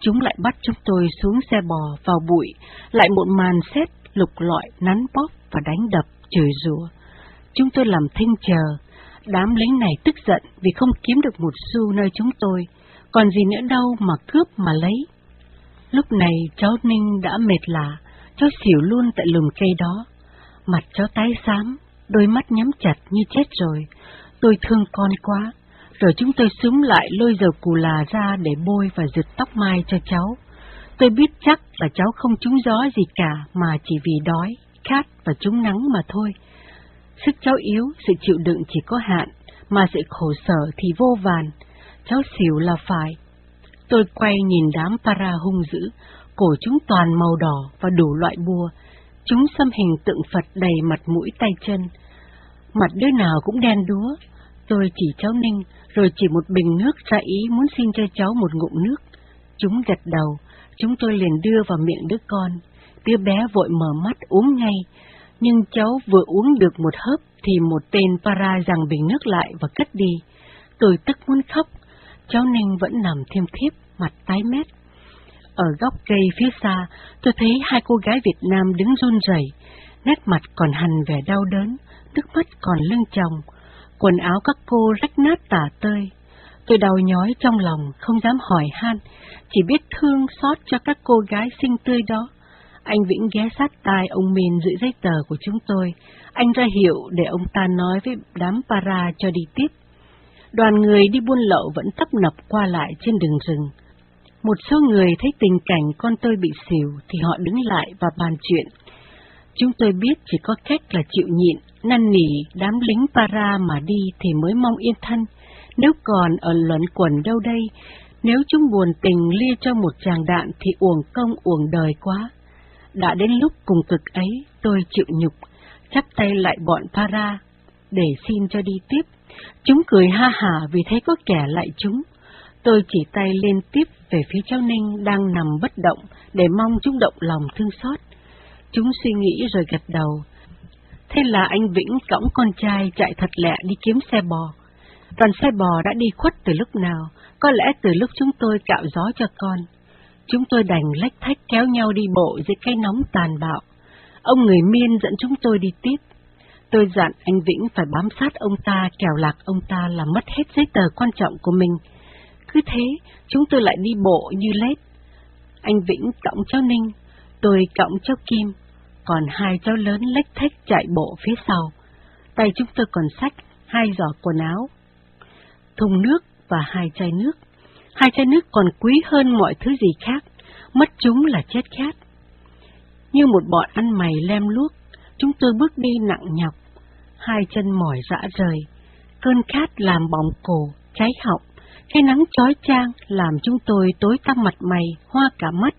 Chúng lại bắt chúng tôi xuống xe bò vào bụi, lại một màn xét lục lọi nắn bóp và đánh đập, chửi rủa. Chúng tôi làm thinh chờ, Đám lính này tức giận vì không kiếm được một xu nơi chúng tôi, còn gì nữa đâu mà cướp mà lấy. Lúc này cháu Ninh đã mệt lạ, cháu xỉu luôn tại lùm cây đó. Mặt cháu tái xám, đôi mắt nhắm chặt như chết rồi. Tôi thương con quá, rồi chúng tôi súng lại lôi dầu cù là ra để bôi và giật tóc mai cho cháu. Tôi biết chắc là cháu không trúng gió gì cả mà chỉ vì đói, khát và trúng nắng mà thôi. Sức cháu yếu, sự chịu đựng chỉ có hạn, mà sự khổ sở thì vô vàn. Cháu xỉu là phải. Tôi quay nhìn đám para hung dữ, cổ chúng toàn màu đỏ và đủ loại bùa. Chúng xâm hình tượng Phật đầy mặt mũi tay chân. Mặt đứa nào cũng đen đúa. Tôi chỉ cháu Ninh, rồi chỉ một bình nước ra ý muốn xin cho cháu một ngụm nước. Chúng gật đầu, chúng tôi liền đưa vào miệng đứa con. Đứa bé vội mở mắt uống ngay, Nhưng cháu vừa uống được một hớp thì một tên para giằng bình nước lại và cất đi. Tôi tức muốn khóc, cháu Ninh vẫn nằm thêm thiếp, mặt tái mét. Ở góc cây phía xa, tôi thấy hai cô gái Việt Nam đứng run rẩy, nét mặt còn hằn vẻ đau đớn, nước mắt còn lưng chồng, quần áo các cô rách nát tả tơi. Tôi đau nhói trong lòng, không dám hỏi han, chỉ biết thương xót cho các cô gái xinh tươi đó. Anh Vĩnh ghé sát tai ông Min giữ giấy tờ của chúng tôi. Anh ra hiệu để ông ta nói với đám para cho đi tiếp. Đoàn người đi buôn lậu vẫn tấp nập qua lại trên đường rừng. Một số người thấy tình cảnh con tôi bị xỉu thì họ đứng lại và bàn chuyện. Chúng tôi biết chỉ có cách là chịu nhịn, năn nỉ đám lính para mà đi thì mới mong yên thân. Nếu còn ở luận quẩn đâu đây, nếu chúng buồn tình lia cho một chàng đạn thì uổng công uổng đời quá. Đã đến lúc cùng cực ấy, tôi chịu nhục, chắp tay lại bọn para, để xin cho đi tiếp. Chúng cười ha hả vì thấy có kẻ lại chúng. Tôi chỉ tay lên tiếp về phía cháu Ninh đang nằm bất động để mong chúng động lòng thương xót. Chúng suy nghĩ rồi gật đầu. Thế là anh Vĩnh cõng con trai chạy thật lẹ đi kiếm xe bò. Đoàn xe bò đã đi khuất từ lúc nào, có lẽ từ lúc chúng tôi cạo gió cho con. Chúng tôi đành lách thách kéo nhau đi bộ dưới cái nóng tàn bạo. Ông người miên dẫn chúng tôi đi tiếp. Tôi dặn anh Vĩnh phải bám sát ông ta, kẻo lạc ông ta là mất hết giấy tờ quan trọng của mình. Cứ thế, chúng tôi lại đi bộ như lết. Anh Vĩnh cõng cháu Ninh, tôi cõng cháu Kim, còn hai cháu lớn lách thách chạy bộ phía sau. Tay chúng tôi còn sách hai giỏ quần áo, thùng nước và hai chai nước. Hai chai nước còn quý hơn mọi thứ gì khác, mất chúng là chết khát. Như một bọn ăn mày lem luốc, chúng tôi bước đi nặng nhọc, hai chân mỏi rã rời, cơn khát làm bỏng cổ, cháy họng, cái nắng chói chang làm chúng tôi tối tăm mặt mày, hoa cả mắt,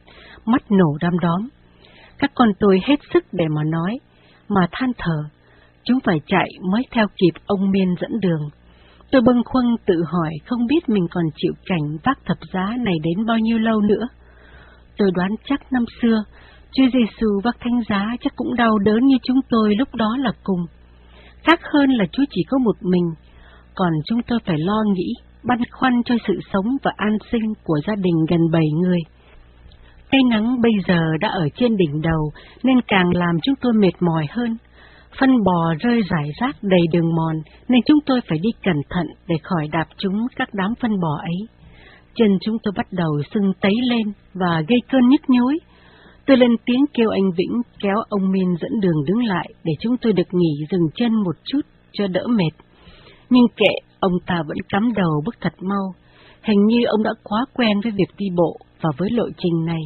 mắt nổ đam đóm. Các con tôi hết sức để mà nói, mà than thở, chúng phải chạy mới theo kịp ông Miên dẫn đường. Tôi bâng khuâng tự hỏi không biết mình còn chịu cảnh vác thập giá này đến bao nhiêu lâu nữa. Tôi đoán chắc năm xưa, Chúa Giêsu vác thánh giá chắc cũng đau đớn như chúng tôi lúc đó là cùng. Khác hơn là Chúa chỉ có một mình, còn chúng tôi phải lo nghĩ, băn khoăn cho sự sống và an sinh của gia đình gần bảy người. Cây nắng bây giờ đã ở trên đỉnh đầu nên càng làm chúng tôi mệt mỏi hơn. Phân bò rơi rải rác đầy đường mòn nên chúng tôi phải đi cẩn thận để khỏi đạp chúng các đám phân bò ấy. Chân chúng tôi bắt đầu sưng tấy lên và gây cơn nhức nhối. Tôi lên tiếng kêu anh Vĩnh kéo ông Min dẫn đường đứng lại để chúng tôi được nghỉ dừng chân một chút cho đỡ mệt. Nhưng kệ, ông ta vẫn cắm đầu bước thật mau. Hình như ông đã quá quen với việc đi bộ và với lộ trình này.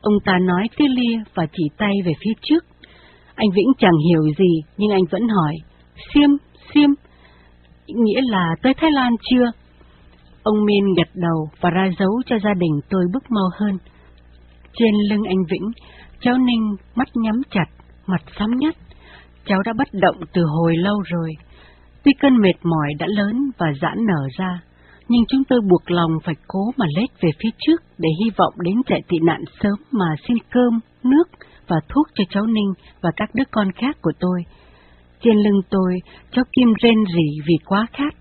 Ông ta nói tia lia và chỉ tay về phía trước anh Vĩnh chẳng hiểu gì, nhưng anh vẫn hỏi, Siêm, Siêm, nghĩa là tới Thái Lan chưa? Ông Min gật đầu và ra dấu cho gia đình tôi bước mau hơn. Trên lưng anh Vĩnh, cháu Ninh mắt nhắm chặt, mặt xám nhất. Cháu đã bất động từ hồi lâu rồi. Tuy cơn mệt mỏi đã lớn và giãn nở ra, nhưng chúng tôi buộc lòng phải cố mà lết về phía trước để hy vọng đến chạy tị nạn sớm mà xin cơm, nước và thuốc cho cháu Ninh và các đứa con khác của tôi. Trên lưng tôi, cháu Kim rên rỉ vì quá khát.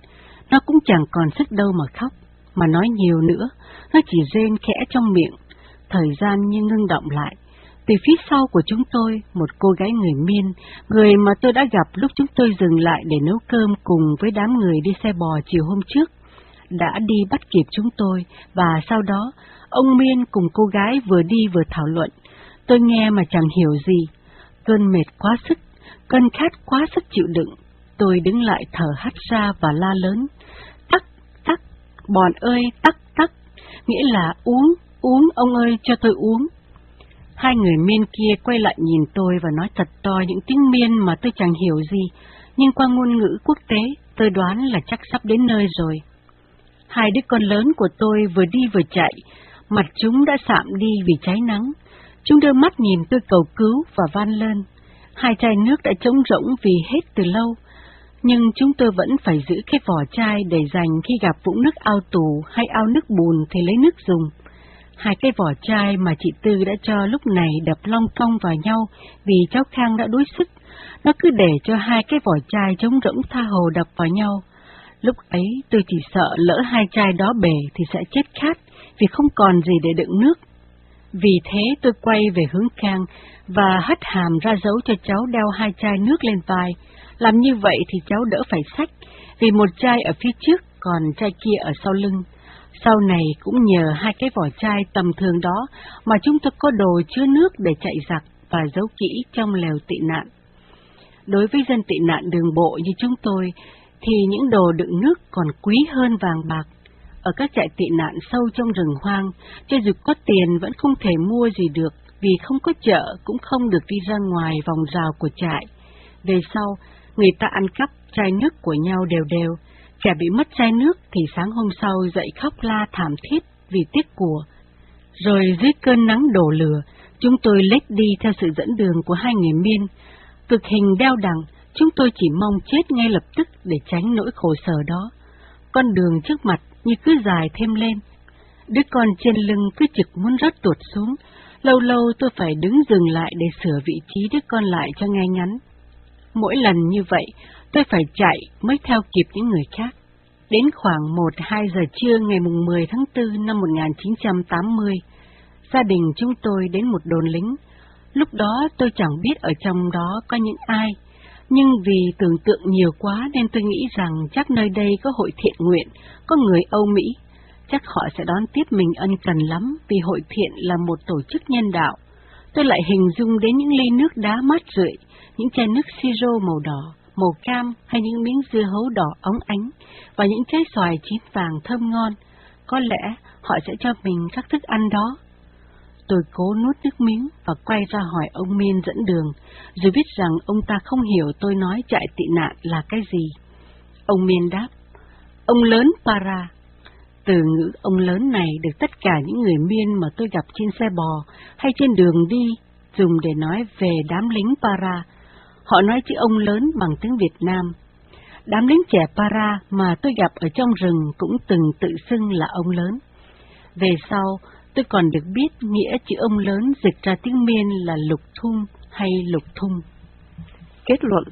Nó cũng chẳng còn sức đâu mà khóc, mà nói nhiều nữa, nó chỉ rên khẽ trong miệng. Thời gian như ngưng động lại. Từ phía sau của chúng tôi, một cô gái người miên, người mà tôi đã gặp lúc chúng tôi dừng lại để nấu cơm cùng với đám người đi xe bò chiều hôm trước, đã đi bắt kịp chúng tôi, và sau đó, ông Miên cùng cô gái vừa đi vừa thảo luận, Tôi nghe mà chẳng hiểu gì, cơn mệt quá sức, cơn khát quá sức chịu đựng. Tôi đứng lại thở hắt ra và la lớn, tắc, tắc, bọn ơi, tắc, tắc, nghĩa là uống, uống, ông ơi, cho tôi uống. Hai người miên kia quay lại nhìn tôi và nói thật to những tiếng miên mà tôi chẳng hiểu gì, nhưng qua ngôn ngữ quốc tế, tôi đoán là chắc sắp đến nơi rồi. Hai đứa con lớn của tôi vừa đi vừa chạy, mặt chúng đã sạm đi vì cháy nắng. Chúng đưa mắt nhìn tôi cầu cứu và van lên. Hai chai nước đã trống rỗng vì hết từ lâu, nhưng chúng tôi vẫn phải giữ cái vỏ chai để dành khi gặp vũng nước ao tù hay ao nước bùn thì lấy nước dùng. Hai cái vỏ chai mà chị Tư đã cho lúc này đập long cong vào nhau vì cháu Khang đã đuối sức, nó cứ để cho hai cái vỏ chai trống rỗng tha hồ đập vào nhau. Lúc ấy tôi chỉ sợ lỡ hai chai đó bể thì sẽ chết khát vì không còn gì để đựng nước. Vì thế tôi quay về hướng Khang và hất hàm ra dấu cho cháu đeo hai chai nước lên vai. Làm như vậy thì cháu đỡ phải sách vì một chai ở phía trước còn chai kia ở sau lưng. Sau này cũng nhờ hai cái vỏ chai tầm thường đó mà chúng tôi có đồ chứa nước để chạy giặc và giấu kỹ trong lều tị nạn. Đối với dân tị nạn đường bộ như chúng tôi, thì những đồ đựng nước còn quý hơn vàng bạc. Ở các trại tị nạn sâu trong rừng hoang, cho dù có tiền vẫn không thể mua gì được, vì không có chợ cũng không được đi ra ngoài vòng rào của trại. Về sau, người ta ăn cắp chai nước của nhau đều đều, kẻ bị mất chai nước thì sáng hôm sau dậy khóc la thảm thiết vì tiếc của. Rồi dưới cơn nắng đổ lửa, chúng tôi lết đi theo sự dẫn đường của hai người miên. Cực hình đeo đằng, chúng tôi chỉ mong chết ngay lập tức để tránh nỗi khổ sở đó. Con đường trước mặt như cứ dài thêm lên. Đứa con trên lưng cứ trực muốn rớt tuột xuống, lâu lâu tôi phải đứng dừng lại để sửa vị trí đứa con lại cho ngay ngắn. Mỗi lần như vậy, tôi phải chạy mới theo kịp những người khác. Đến khoảng 1-2 giờ trưa ngày 10 tháng 4 năm 1980, gia đình chúng tôi đến một đồn lính. Lúc đó tôi chẳng biết ở trong đó có những ai, nhưng vì tưởng tượng nhiều quá nên tôi nghĩ rằng chắc nơi đây có hội thiện nguyện, có người Âu Mỹ. Chắc họ sẽ đón tiếp mình ân cần lắm vì hội thiện là một tổ chức nhân đạo. Tôi lại hình dung đến những ly nước đá mát rượi, những chai nước siro màu đỏ, màu cam hay những miếng dưa hấu đỏ óng ánh và những trái xoài chín vàng thơm ngon. Có lẽ họ sẽ cho mình các thức ăn đó. Tôi cố nuốt nước miếng và quay ra hỏi ông Miên dẫn đường, rồi biết rằng ông ta không hiểu tôi nói trại tị nạn là cái gì. Ông Miên đáp, ông lớn Para. Từ ngữ ông lớn này được tất cả những người Miên mà tôi gặp trên xe bò hay trên đường đi dùng để nói về đám lính Para. Họ nói chữ ông lớn bằng tiếng Việt Nam. Đám lính trẻ Para mà tôi gặp ở trong rừng cũng từng tự xưng là ông lớn. Về sau, tôi còn được biết nghĩa chữ ông lớn dịch ra tiếng miên là lục thung hay lục thung. Kết luận,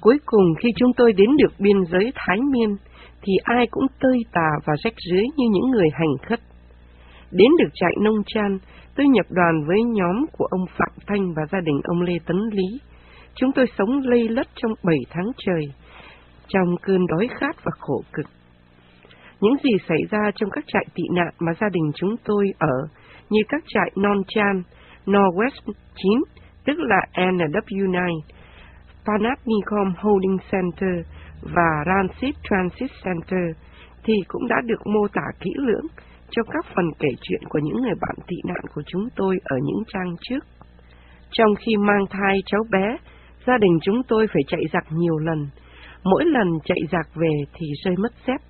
cuối cùng khi chúng tôi đến được biên giới Thái Miên, thì ai cũng tơi tà và rách rưới như những người hành khất. Đến được trại nông trang, tôi nhập đoàn với nhóm của ông Phạm Thanh và gia đình ông Lê Tấn Lý. Chúng tôi sống lây lất trong bảy tháng trời, trong cơn đói khát và khổ cực. Những gì xảy ra trong các trại tị nạn mà gia đình chúng tôi ở, như các trại Non Chan, Northwest 9, tức là NW9, Panatnicom Holding Center và Rancid Transit Center, thì cũng đã được mô tả kỹ lưỡng trong các phần kể chuyện của những người bạn tị nạn của chúng tôi ở những trang trước. Trong khi mang thai cháu bé, gia đình chúng tôi phải chạy giặc nhiều lần. Mỗi lần chạy giặc về thì rơi mất dép,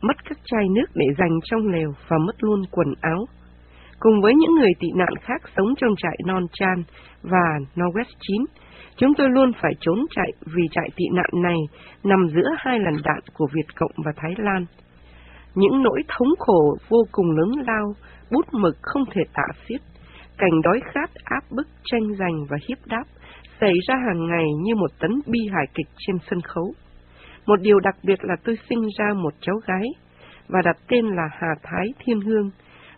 mất các chai nước để dành trong lều và mất luôn quần áo. Cùng với những người tị nạn khác sống trong trại Non Chan và Norwest 9, chúng tôi luôn phải trốn chạy vì trại tị nạn này nằm giữa hai làn đạn của Việt Cộng và Thái Lan. Những nỗi thống khổ vô cùng lớn lao, bút mực không thể tả xiết, cảnh đói khát áp bức tranh giành và hiếp đáp xảy ra hàng ngày như một tấn bi hài kịch trên sân khấu. Một điều đặc biệt là tôi sinh ra một cháu gái và đặt tên là Hà Thái Thiên Hương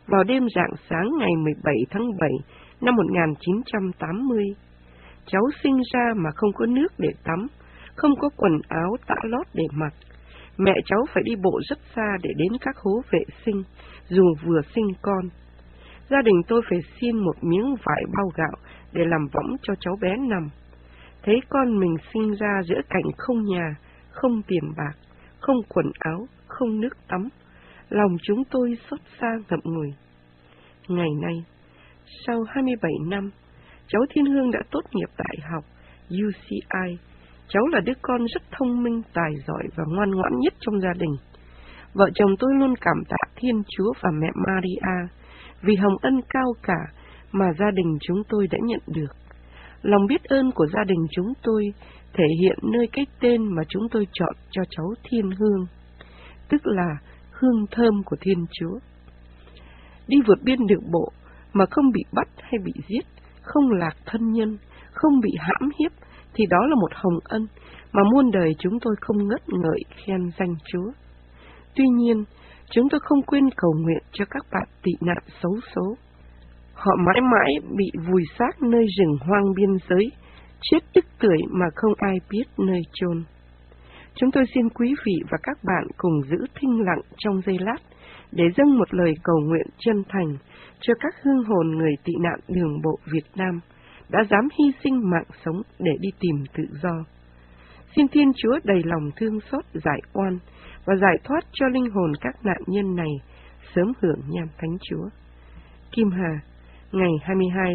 vào đêm rạng sáng ngày 17 tháng 7 năm 1980. Cháu sinh ra mà không có nước để tắm, không có quần áo tã lót để mặc. Mẹ cháu phải đi bộ rất xa để đến các hố vệ sinh, dù vừa sinh con. Gia đình tôi phải xin một miếng vải bao gạo để làm võng cho cháu bé nằm. Thấy con mình sinh ra giữa cảnh không nhà, không tiền bạc, không quần áo, không nước tắm, lòng chúng tôi xót xa ngậm ngùi. Ngày nay, sau 27 năm, cháu Thiên Hương đã tốt nghiệp đại học UCI. Cháu là đứa con rất thông minh, tài giỏi và ngoan ngoãn nhất trong gia đình. Vợ chồng tôi luôn cảm tạ Thiên Chúa và mẹ Maria vì hồng ân cao cả mà gia đình chúng tôi đã nhận được. Lòng biết ơn của gia đình chúng tôi thể hiện nơi cái tên mà chúng tôi chọn cho cháu Thiên Hương, tức là hương thơm của Thiên Chúa. Đi vượt biên đường bộ mà không bị bắt hay bị giết, không lạc thân nhân, không bị hãm hiếp, thì đó là một hồng ân mà muôn đời chúng tôi không ngất ngợi khen danh Chúa. Tuy nhiên, chúng tôi không quên cầu nguyện cho các bạn tị nạn xấu số. Họ mãi mãi bị vùi xác nơi rừng hoang biên giới, chết tức tưởi mà không ai biết nơi chôn. Chúng tôi xin quý vị và các bạn cùng giữ thinh lặng trong giây lát để dâng một lời cầu nguyện chân thành cho các hương hồn người tị nạn đường bộ Việt Nam đã dám hy sinh mạng sống để đi tìm tự do. Xin Thiên Chúa đầy lòng thương xót giải oan và giải thoát cho linh hồn các nạn nhân này sớm hưởng nham thánh Chúa. Kim Hà, ngày 22